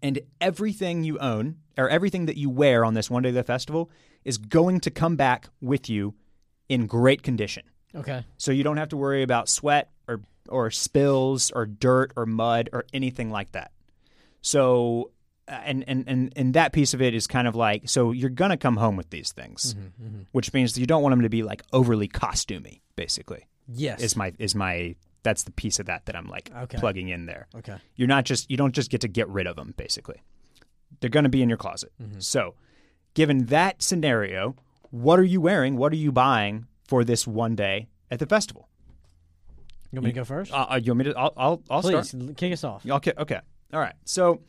and everything you own or everything that you wear on this one day of the festival is going to come back with you in great condition. Okay. So you don't have to worry about sweat or or spills or dirt or mud or anything like that. So and and and and that piece of it is kind of like so you're gonna come home with these things, which means you don't want them to be like overly costumey. Basically, Yes. is my is my that's the piece of that that I'm like Okay. plugging in there. okay. You're not just you don't just get to get rid of them. Basically, they're gonna be in your closet. So, given that scenario, what are you wearing? What are you buying for this one day at the festival? You want me to go first? Uh, uh, you want me to? I'll I'll, I'll Please start. kick us off. Okay. Okay. All right. So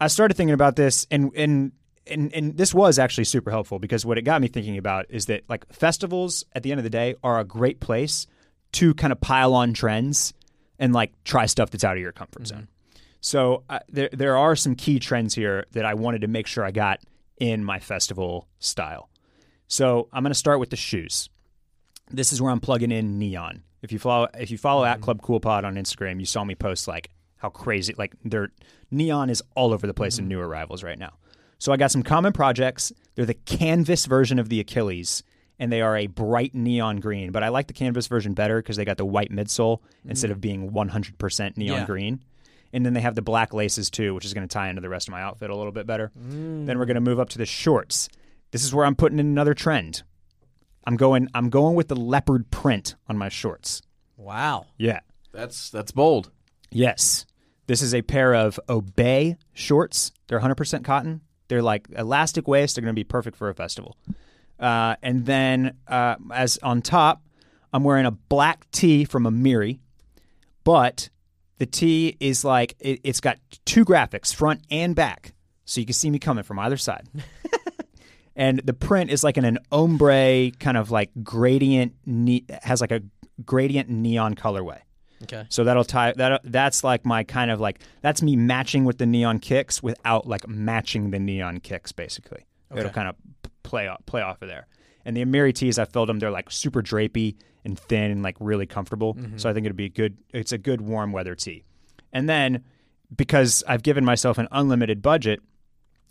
I started thinking about this, and and and and this was actually super helpful because what it got me thinking about is that like festivals at the end of the day are a great place to kind of pile on trends and like try stuff that's out of your comfort zone. So uh, there there are some key trends here that I wanted to make sure I got in my festival style. So I'm going to start with the shoes. This is where I'm plugging in neon. If you follow if you follow at Club Cool Pod on Instagram, you saw me post like how crazy like their neon is all over the place in mm-hmm. new arrivals right now. So I got some common projects. They're the canvas version of the Achilles, and they are a bright neon green. But I like the canvas version better because they got the white midsole instead mm. of being 100% neon Yeah. green. And then they have the black laces too, which is going to tie into the rest of my outfit a little bit better. Then we're going to mm. move up to the shorts. This is where I'm putting in another trend. I'm going I'm going with the leopard print on my shorts. Wow. Yeah. That's that's bold. Yes. This is a pair of Obey shorts. They're 100% cotton. They're like elastic waist. They're going to be perfect for a festival. Uh, and then, uh, as on top, I'm wearing a black tee from Amiri, but the tee is like it, it's got two graphics, front and back, so you can see me coming from either side. and the print is like in an ombre kind of like gradient, ne- has like a gradient neon colorway. Okay. So that'll tie that. That's like my kind of like that's me matching with the neon kicks without like matching the neon kicks. Basically, it'll kind of play off play off of there. And the Amiri tees, I filled them. They're like super drapey and thin and like really comfortable. Mm-hmm. So I think it'd be a good. It's a good warm weather tee. And then because I've given myself an unlimited budget,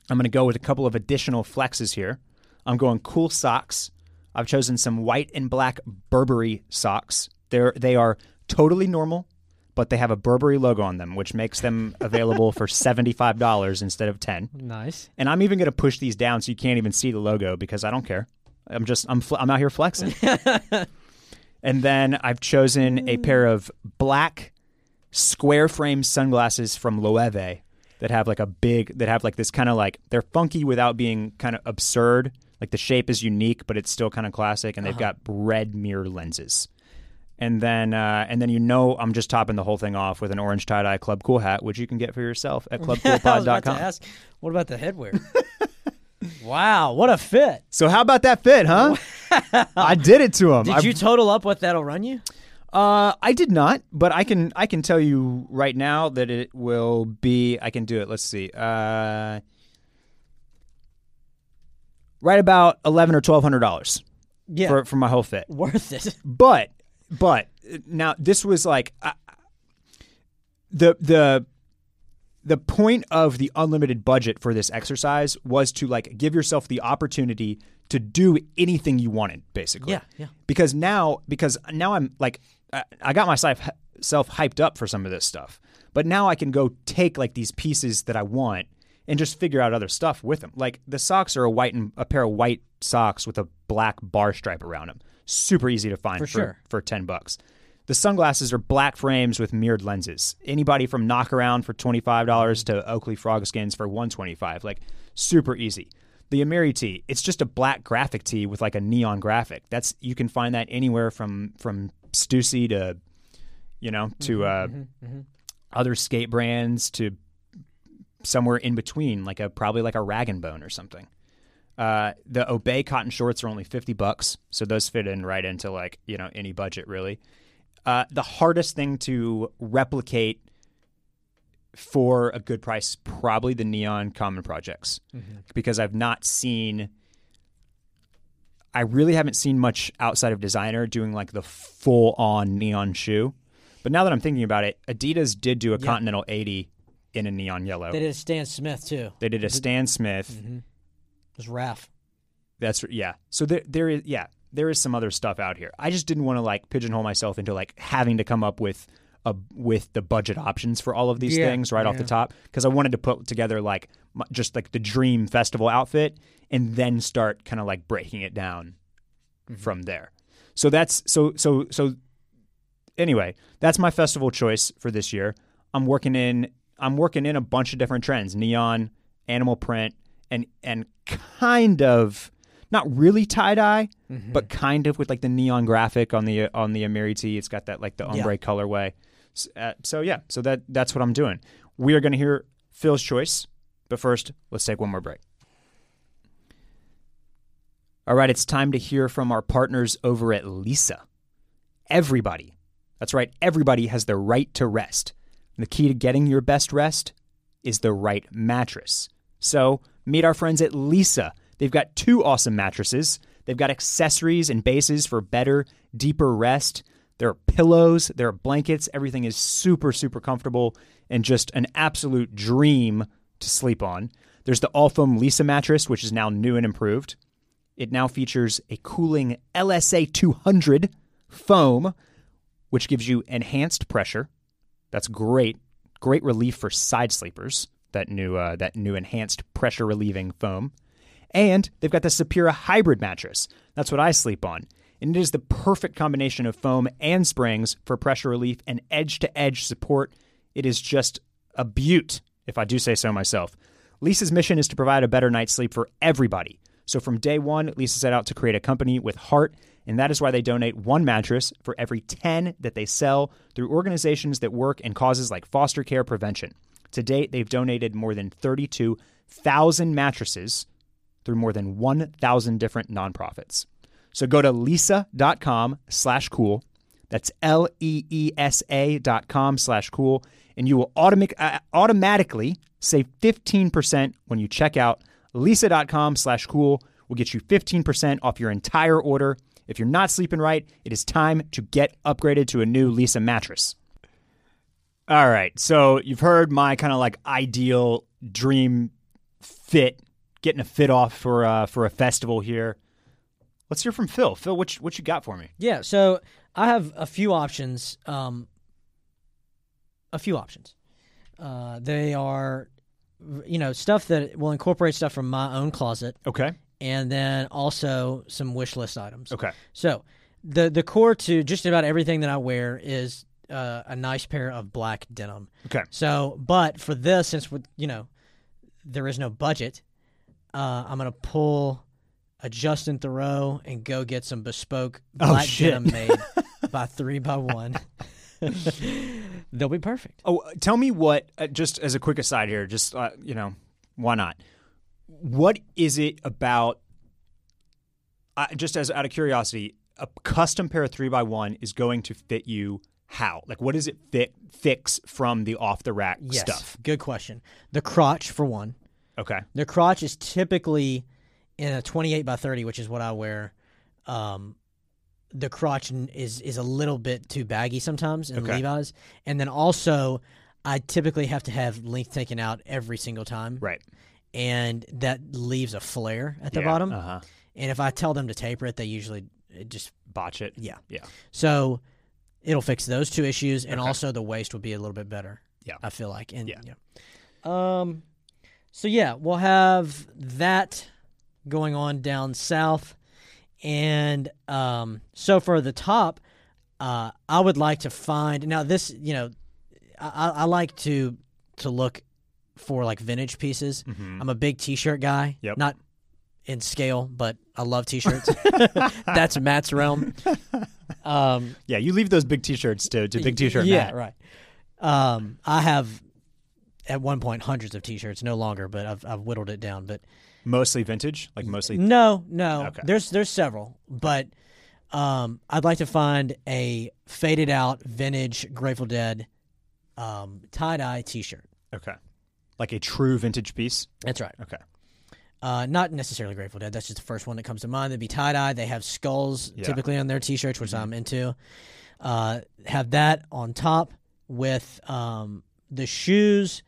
I'm going to go with a couple of additional flexes here. I'm going cool socks. I've chosen some white and black Burberry socks. They're they are totally normal, but they have a Burberry logo on them, which makes them available for seventy five dollars instead of ten. Nice. And I'm even going to push these down so you can't even see the logo because I don't care. I'm just I'm fl- I'm out here flexing. and then I've chosen a mm. pair of black square frame sunglasses from Loewe that have like a big that have like this kind of like they're funky without being kind of absurd. Like the shape is unique, but it's still kind of classic, and they've uh-huh. got red mirror lenses. And then, uh, and then you know, I'm just topping the whole thing off with an orange tie dye Club Cool hat, which you can get for yourself at I was about to clubcoolpod.com. ask, what about the headwear? wow, what a fit! So how about that fit, huh? I did it to him. Did I, you total up what that'll run you? Uh, I did not, but I can I can tell you right now that it will be. I can do it. Let's see. Uh, right about eleven or twelve hundred dollars Yeah, for for my whole fit. worth it. But but now this was like uh, the the the point of the unlimited budget for this exercise was to like give yourself the opportunity to do anything you wanted basically. Yeah, yeah. because now because now I'm like I, got myself self hyped up for some of this stuff but now I can go take like these pieces that I want and just figure out other stuff with them like the socks are a white and a pair of white socks with a black bar stripe around them super easy to find For sure. for 10 bucks the sunglasses are black frames with mirrored lenses. Anybody from Knockaround for twenty five dollars to Oakley Frogskins for one twenty five, like super easy. The Amiri tee, it's just a black graphic tee with like a neon graphic. That's you can find that anywhere from from Stussy to, you know, to mm-hmm, uh, mm-hmm, mm-hmm. other skate brands to somewhere in between, like a probably like a Rag and Bone or something. Uh, the Obey cotton shorts are only fifty bucks, so those fit in right into like you know any budget really. Uh, the hardest thing to replicate for a good price probably the neon common projects because I've not seen. I really haven't seen much outside of designer doing like the full on neon shoe. But now that I'm thinking about it, Adidas did do a Continental 80 in a neon yellow. They did a Stan Smith too. They did a Stan Smith. It was Raf. That's yeah. So there there is yeah, there is some other stuff out here. I just didn't want to like pigeonhole myself into like having to come up with a with the budget options for all of these Yeah, things right off the top because I wanted to put together like m- just like the dream festival outfit and then start kind of like breaking it down Mm-hmm. from there. So that's so so so anyway, that's my festival choice for this year. I'm working in I'm working in a bunch of different trends: neon, animal print, and and kind of not really tie dye, Mm-hmm. but kind of with like the neon graphic on the on the Amiri tee. It's got that like the ombre colorway. S- Uh, so yeah, so that that's what I'm doing. We are going to hear Phil's choice, but first, let's take one more break. All right, it's time to hear from our partners over at Leesa. Everybody, that's right, everybody has the right to rest. And the key to getting your best rest is the right mattress. So, meet our friends at Leesa. They've got two awesome mattresses. They've got accessories and bases for better, deeper rest. There are pillows, there are blankets. Everything is super, super comfortable and just an absolute dream to sleep on. There's the all foam Leesa mattress, which is now new and improved. It now features a cooling LSA 200 foam, which gives you enhanced pressure. That's great, great relief for side sleepers. That new, uh, that new enhanced pressure relieving foam, and they've got the Sapira hybrid mattress. That's what I sleep on, and it is the perfect combination of foam and springs for pressure relief and edge to edge support. It is just a beaut, if I do say so myself. Leesa's mission is to provide a better night's sleep for everybody. So from day one, Leesa set out to create a company with heart, and that is why they donate one mattress for every 10 that they sell through organizations that work in causes like foster care prevention. To date, they've donated more than 32,000 mattresses through more than 1,000 different nonprofits. So go to leesa.com slash cool. That's L E E S A dot com slash cool. And you will automatic, uh, automatically save 15% when you check out. Leesa.com slash cool will get you 15% off your entire order. If you're not sleeping right, it is time to get upgraded to a new Leesa mattress. All right. So you've heard my kind of like ideal dream fit, getting a fit off for uh, for a festival here. Let's hear from Phil. Phil, what you, what you got for me? Yeah, so I have a few options. Um, a few options. Uh, they are, you know, stuff that will incorporate stuff from my own closet, Okay. and then also some wish list items. Okay. So the the core to just about everything that I wear is uh, a nice pair of black denim. Okay. So, but for this, since we you know there is no budget, uh, I'm gonna pull a Justin Theroux and go get some bespoke Oh, black shit. denim made by three by one. They'll be perfect. Oh, tell me what. Uh, just as a quick aside here, just uh, you know, why not? What is it about? Uh, just as out of curiosity, a custom pair of three by one is going to fit you how? Like, what does it fit fix from the off the rack Yes, stuff? good question. The crotch for one. Okay. The crotch is typically in a 28 by 30, which is what I wear. Um, the crotch is is a little bit too baggy sometimes in Okay. Levi's, and then also I typically have to have length taken out every single time, Right. and that leaves a flare at the Yeah, bottom. Uh-huh. And if I tell them to taper it, they usually just Botch it. yeah. Yeah. So it'll fix those two issues, and Okay. also the waste will be a little bit better. Yeah. I feel like. And, Yeah. yeah. Um. So yeah, we'll have that going on down south, and um. So for the top, uh, I would like to find now this. You know, I, I like to to look for like vintage pieces. Mhm. I'm a big T-shirt guy. Yep. Not in scale, but I love T-shirts. That's Matt's realm. Um, Yeah, you leave those big T-shirts to, to big T-shirt yeah, Matt. right. Um, I have at one point hundreds of T-shirts, no longer, but I've I've whittled it down. But Mostly vintage, like mostly. no, no, Okay. there's there's several, but um, I'd like to find a faded out vintage Grateful Dead um, tie dye T-shirt. Okay. Like a true vintage piece. That's right. Okay. Uh, not necessarily Grateful Dead. That's just the first one that comes to mind. They'd be tie dye. They have skulls Yeah. typically on their T-shirts, which I'm into. Uh, have that on top with um, the shoes.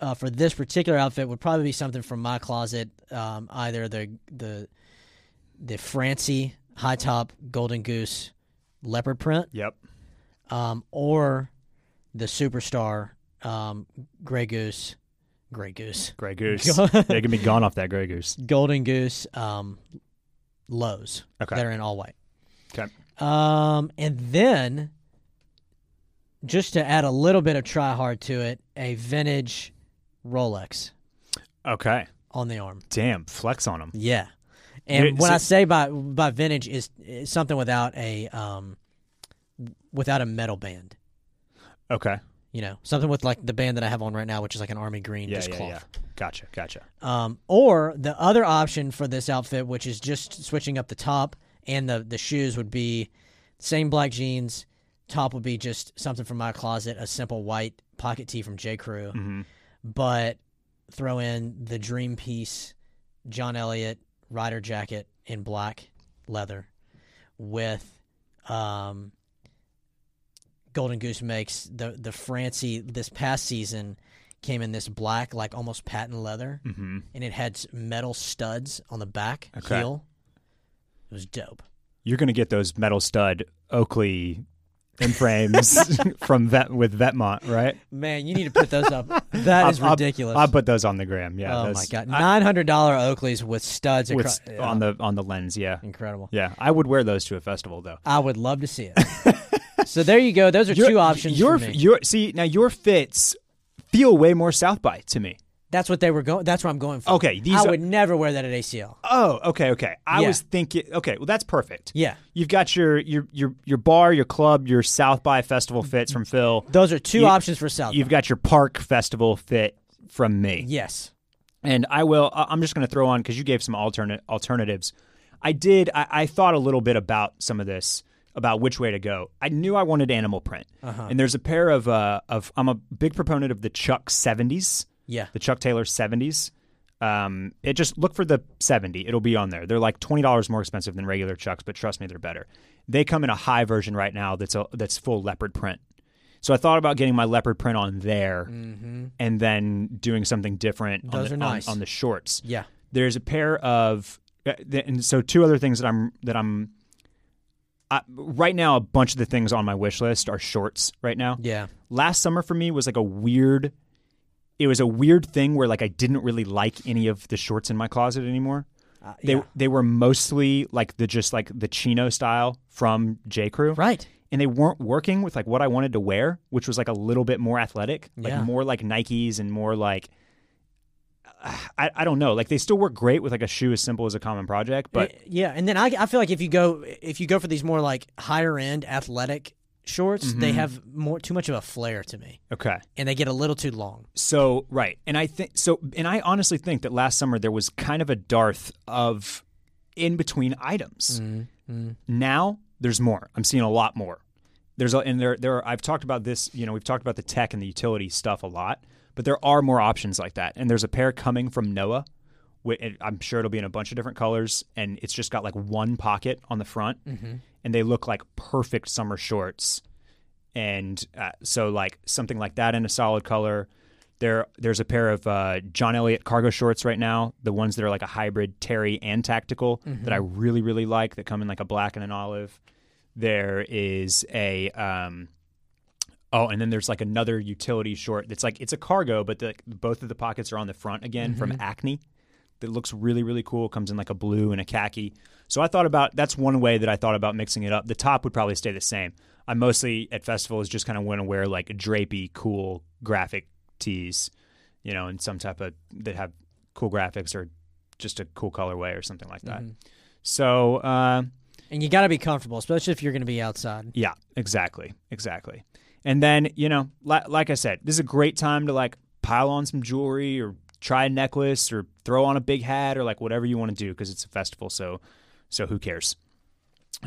Uh, for this particular outfit, would probably be something from my closet. Um, either the the the Francy high top golden goose leopard print, Yep. um, or the superstar um, gray goose, gray goose, Grey Goose. They can be gone off that Grey Goose. golden goose um, lows Okay. that are in all white. Okay. Um, and then just to add a little bit of try hard to it, a vintage Rolex Okay. on the arm. Damn. Flex on them. Yeah. And Yeah, when so- I say by by vintage is, is something without a um without a metal band. Okay. You know, something with like the band that I have on right now, which is like an army green, Yeah, just yeah, cloth. yeah. Gotcha. Gotcha. Um, or the other option for this outfit, which is just switching up the top and the the shoes, would be same black jeans. Top would be just something from my closet, a simple white pocket tee from J. Crew, hmm but throw in the dream piece, John Elliott rider jacket in black leather, with um, Golden Goose makes the the Francy this past season came in this black like almost patent leather hmm and it had metal studs on the back Okay. heel. It was dope. You're gonna get those metal stud Oakley in frames from Vet with Vetements, right? Man, you need to put those up. That is I'll- I'll- ridiculous. I'll put those on the gram. Yeah. oh my god, nine hundred dollar Oakleys with studs with, across, on the on the lens. Yeah. incredible. Yeah. I would wear those to a festival though. I would love to see it. so there you go. Those are two options Your for me. your see now your fits feel way more South by to me. That's what they were going. That's what I'm going for. Okay, these I are- would never wear that at ACL. Oh, okay, okay. I Yeah. was thinking. Okay, well that's perfect. Yeah, You've got your your your your bar, your club, your South by festival fits from Phil. those are two You- options for South. You've by. got your park festival fit from me. yes. And I will. I'm just going to throw on because you gave some alternate alternatives. I did. I, I thought a little bit about some of this about which way to go. I knew I wanted animal print, Uh-huh. and there's a pair of uh of. I'm a big proponent of the Chuck 70s, Yeah. the Chuck Taylor 70s. Um, it just look for the 70. It'll be on there. They're like twenty dollars more expensive than regular Chucks, but trust me, they're better. They come in a high version right now that's a, that's full leopard print. So I thought about getting my leopard print on there, Mm-hmm. and then doing something different on Those the, are nice. on, the shorts. Yeah. There's a pair of Uh, And so two other things that I'm that I'm I, right now a bunch of the things on my wish list are shorts right now. Yeah. Last summer for me was like a weird it was a weird thing where like I didn't really like any of the shorts in my closet anymore. Uh, They yeah. they were mostly like the just like the chino style from J Crew. right. And they weren't working with like what I wanted to wear, which was like a little bit more athletic, like Yeah. more like Nikes and more like I, I don't know. Like they still work great with like a shoe as simple as a common project, but yeah, and then I, I feel like if you go if you go for these more like higher end athletic shorts, Mm-hmm. they have more too much of a flare to me, okay. and they get a little too long. So right, and I think so, and I honestly think that last summer there was kind of a dearth of in between items. Now there's more. I'm seeing a lot more. There's a, and there there are, I've talked about this. You know, we've talked about the tech and the utility stuff a lot, but there are more options like that. And there's a pair coming from Noah. I'm sure it'll be in a bunch of different colors, and it's just got like one pocket on the front, and they look like perfect summer shorts. And uh, so, like something like that in a solid color. There, there's a pair of uh, John Elliott cargo shorts right now. The ones that are like a hybrid Terry and tactical that I really, really like. That come in like a black and an olive. There is a um, oh, and then there's like another utility short that's like it's a cargo, but the, both of the pockets are on the front again from Acne. That looks really, really cool. Comes in like a blue and a khaki. So I thought about that's one way that I thought about mixing it up. The top would probably stay the same. I mostly at festivals just kind of want to wear like drapey, cool graphic tees, you know, and some type of that have cool graphics or just a cool colorway or something like that. So uh, And you got to be comfortable, especially if you're going to be outside. yeah, exactly, exactly. And then you know, li- like I said, this is a great time to like pile on some jewelry or try a necklace or throw on a big hat or like whatever you want to do because it's a festival. So, so who cares?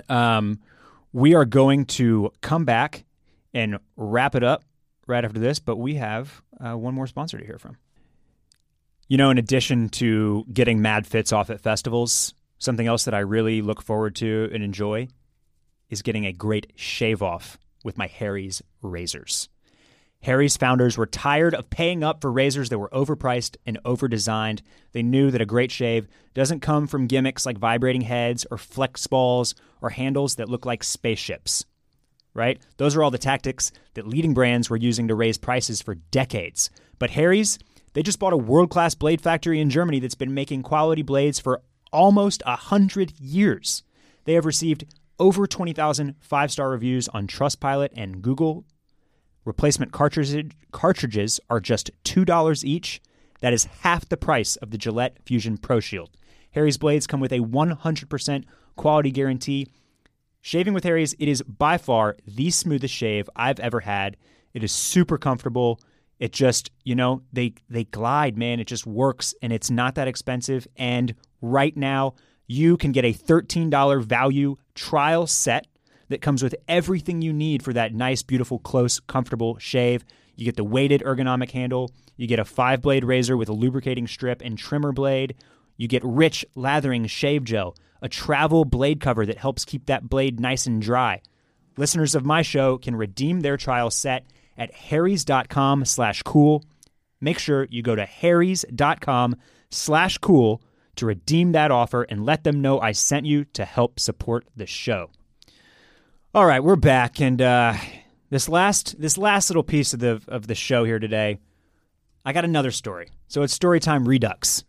Um, we are going to come back and wrap it up right after this, but we have uh, one more sponsor to hear from. You know, in addition to getting mad fits off at festivals, something else that I really look forward to and enjoy is getting a great shave off with my Harry's razors. Harry's founders were tired of paying up for razors that were overpriced and overdesigned. They knew that a great shave doesn't come from gimmicks like vibrating heads or flex balls or handles that look like spaceships. Right? Those are all the tactics that leading brands were using to raise prices for decades. But Harry's, they just bought a world class blade factory in Germany that's been making quality blades for almost a hundred years. They have received over 20,000 five star reviews on Trustpilot and Google. Replacement cartridges, cartridges are just $2 each. That is half the price of the Gillette Fusion Pro Shield. Harry's blades come with a 100% quality guarantee. Shaving with Harry's, it is by far the smoothest shave I've ever had. It is super comfortable. It just, you know, they they glide, man. It just works and it's not that expensive and right now you can get a $13 value trial set that comes with everything you need for that nice, beautiful, close, comfortable shave. You get the weighted ergonomic handle, you get a five blade razor with a lubricating strip and trimmer blade, you get rich, lathering shave gel, a travel blade cover that helps keep that blade nice and dry. Listeners of my show can redeem their trial set at harrys.com slash cool. Make sure you go to harrys.com slash cool to redeem that offer and let them know I sent you to help support the show. All right, we're back, and uh, this last this last little piece of the of the show here today, I got another story. So it's story time redux,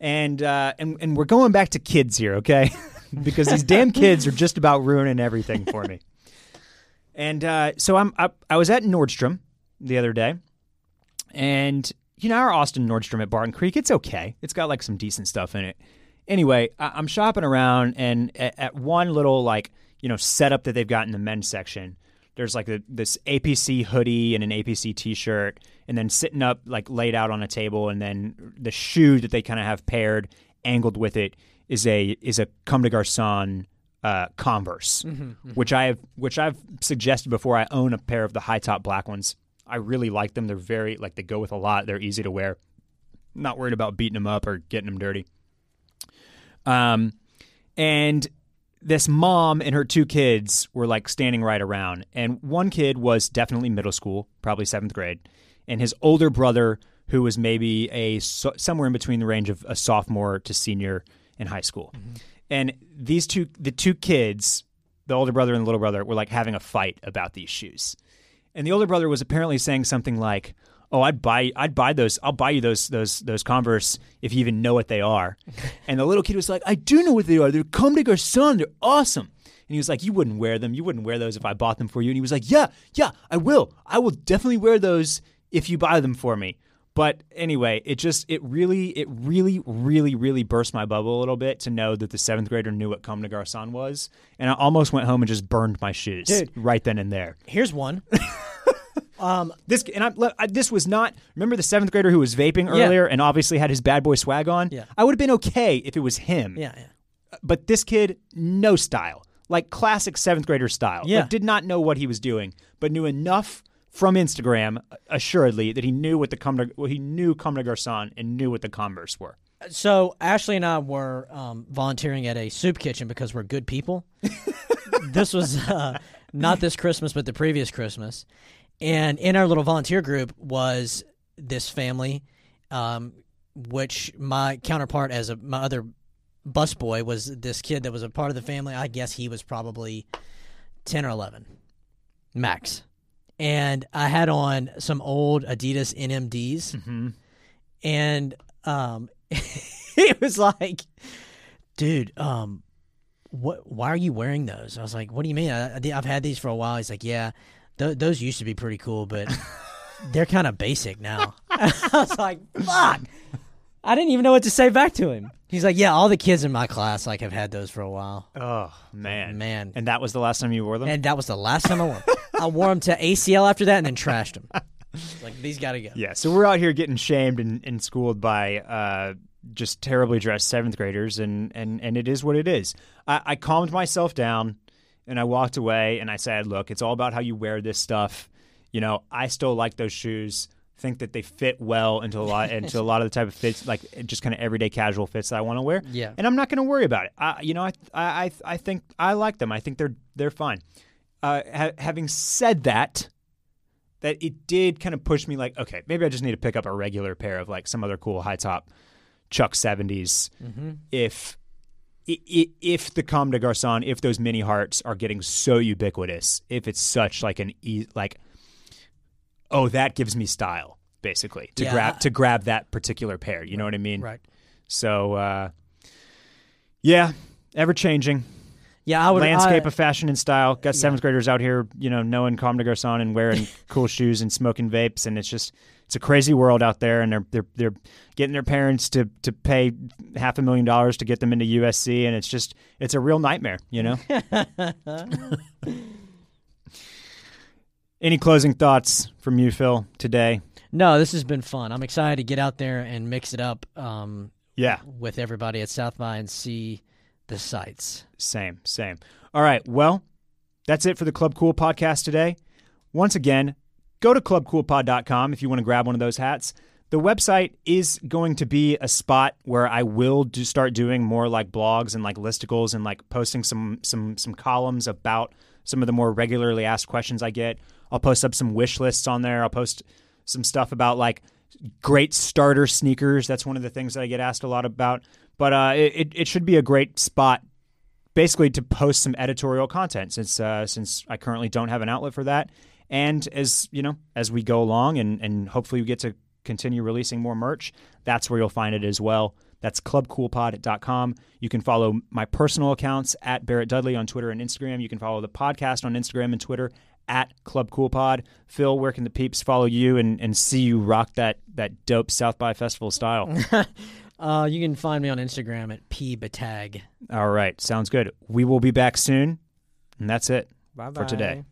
and uh, and and we're going back to kids here, okay? because these damn kids are just about ruining everything for me. And uh, so I'm I, I was at Nordstrom the other day, and you know our Austin Nordstrom at Barton Creek, it's okay. It's got like some decent stuff in it. Anyway, I, I'm shopping around, and at, at one little like you know setup that they've got in the men's section, there's like a, this APC hoodie and an APC T-shirt, and then sitting up like laid out on a table, and then the shoe that they kind of have paired angled with it is a is a Comme des Garçons uh, Converse, which I have which I've suggested before. I own a pair of the high top black ones. I really like them. They're very like they go with a lot. They're easy to wear. Not worried about beating them up or getting them dirty. Um, and this mom and her two kids were like standing right around, and one kid was definitely middle school, probably seventh grade, and his older brother, who was maybe a somewhere in between the range of a sophomore to senior, in high school, and these two the two kids, the older brother and the little brother, were like having a fight about these shoes, and the older brother was apparently saying something like. Oh, I'd buy, I'd buy those. I'll buy you those, those, those Converse if you even know what they are. and the little kid was like, I do know what they are. They're Comme des Garçons. They're awesome. And he was like, You wouldn't wear them. You wouldn't wear those if I bought them for you. And he was like, Yeah, yeah, I will. I will definitely wear those if you buy them for me. But anyway, it just it really it really really really burst my bubble a little bit to know that the seventh grader knew what Comme des Garçons was, and I almost went home and just burned my shoes Dude. right then and there. Here's one. um, This and I, I this was not remember the seventh grader who was vaping earlier and obviously had his bad boy swag on. Yeah. I would have been okay if it was him. yeah, yeah. but this kid, no style, like classic seventh grader style. Yeah. Like, did not know what he was doing, but knew enough from Instagram, assuredly, that he knew what the Comme de, well, he knew Comme des Garçons and knew what the Converse were. So Ashley and I were um, volunteering at a soup kitchen because we're good people. this was uh, not this Christmas, but the previous Christmas, and in our little volunteer group was this family, um, which my counterpart as a my other busboy was this kid that was a part of the family. I guess he was probably ten or eleven, max. And I had on some old Adidas NMDs, Mm-hmm. and um, it was like, dude, um, what? Why are you wearing those? I was like, what do you mean? I, have had these for a while. He's like, yeah, th- those used to be pretty cool, but they're kind of basic now. I was like, fuck. I didn't even know what to say back to him. He's like, yeah, all the kids in my class like have had those for a while, Oh man, man. And that was the last time you wore them. And that was the last time I wore 'em. I wore them to ACL after that, and then trashed them. Like these got to go. yeah, so we're out here getting shamed and, and schooled by uh, just terribly dressed seventh graders, and, and, and it is what it is. I, I calmed myself down and I walked away and I said, look, it's all about how you wear this stuff. You know, I still like those shoes. Think that they fit well into a lot into a lot of the type of fits, like just kind of everyday casual fits that I want to wear. Yeah. and I'm not going to worry about it. I, you know, I, I I think I like them. I think they're they're fine. Uh, ha- having said that, that it did kind of push me like, okay, maybe I just need to pick up a regular pair of like some other cool high top Chuck 70s if i- i- if the Comme des Garçons, if those mini hearts are getting so ubiquitous, if it's such like an e- like oh, that gives me style basically to Yeah. grab to grab that particular pair, you know what I mean? Right. So uh yeah, ever changing Yeah, I would landscape I, of fashion and style. Got seventh graders out here, you know, knowing Comme des Garçons and wearing cool shoes and smoking vapes, and it's just it's a crazy world out there. And they're they're they're getting their parents to to pay half a million dollars to get them into USC, and it's just it's a real nightmare, you know. Any closing thoughts from you, Phil, today? No, this has been fun. I'm excited to get out there and mix it up um, Yeah, with everybody at South by and see the sights. Same, same. All right. Well, that's it for the Club Cool podcast today. Once again, go to clubcoolpod.com if you want to grab one of those hats. The website is going to be a spot where I will do start doing more like blogs and like listicles and like posting some some some columns about some of the more regularly asked questions I get. I'll post up some wish lists on there. I'll post some stuff about like great starter sneakers. That's one of the things that I get asked a lot about. But uh, it, it- should be a great spot basically to post some editorial content since uh, since I currently don't have an outlet for that. And as you know, as we go along and, and hopefully we get to continue releasing more merch, that's where you'll find it as well. That's clubcoolpod.com. You can follow my personal accounts at Barrett Dudley on Twitter and Instagram. You can follow the podcast on Instagram and Twitter at Club Cool Pod. Phil, where can the peeps follow you and, and see you rock that that dope South by Festival style? Uh, you can find me on Instagram at pbatag. All right, sounds good. We will be back soon, and that's it Bye for today.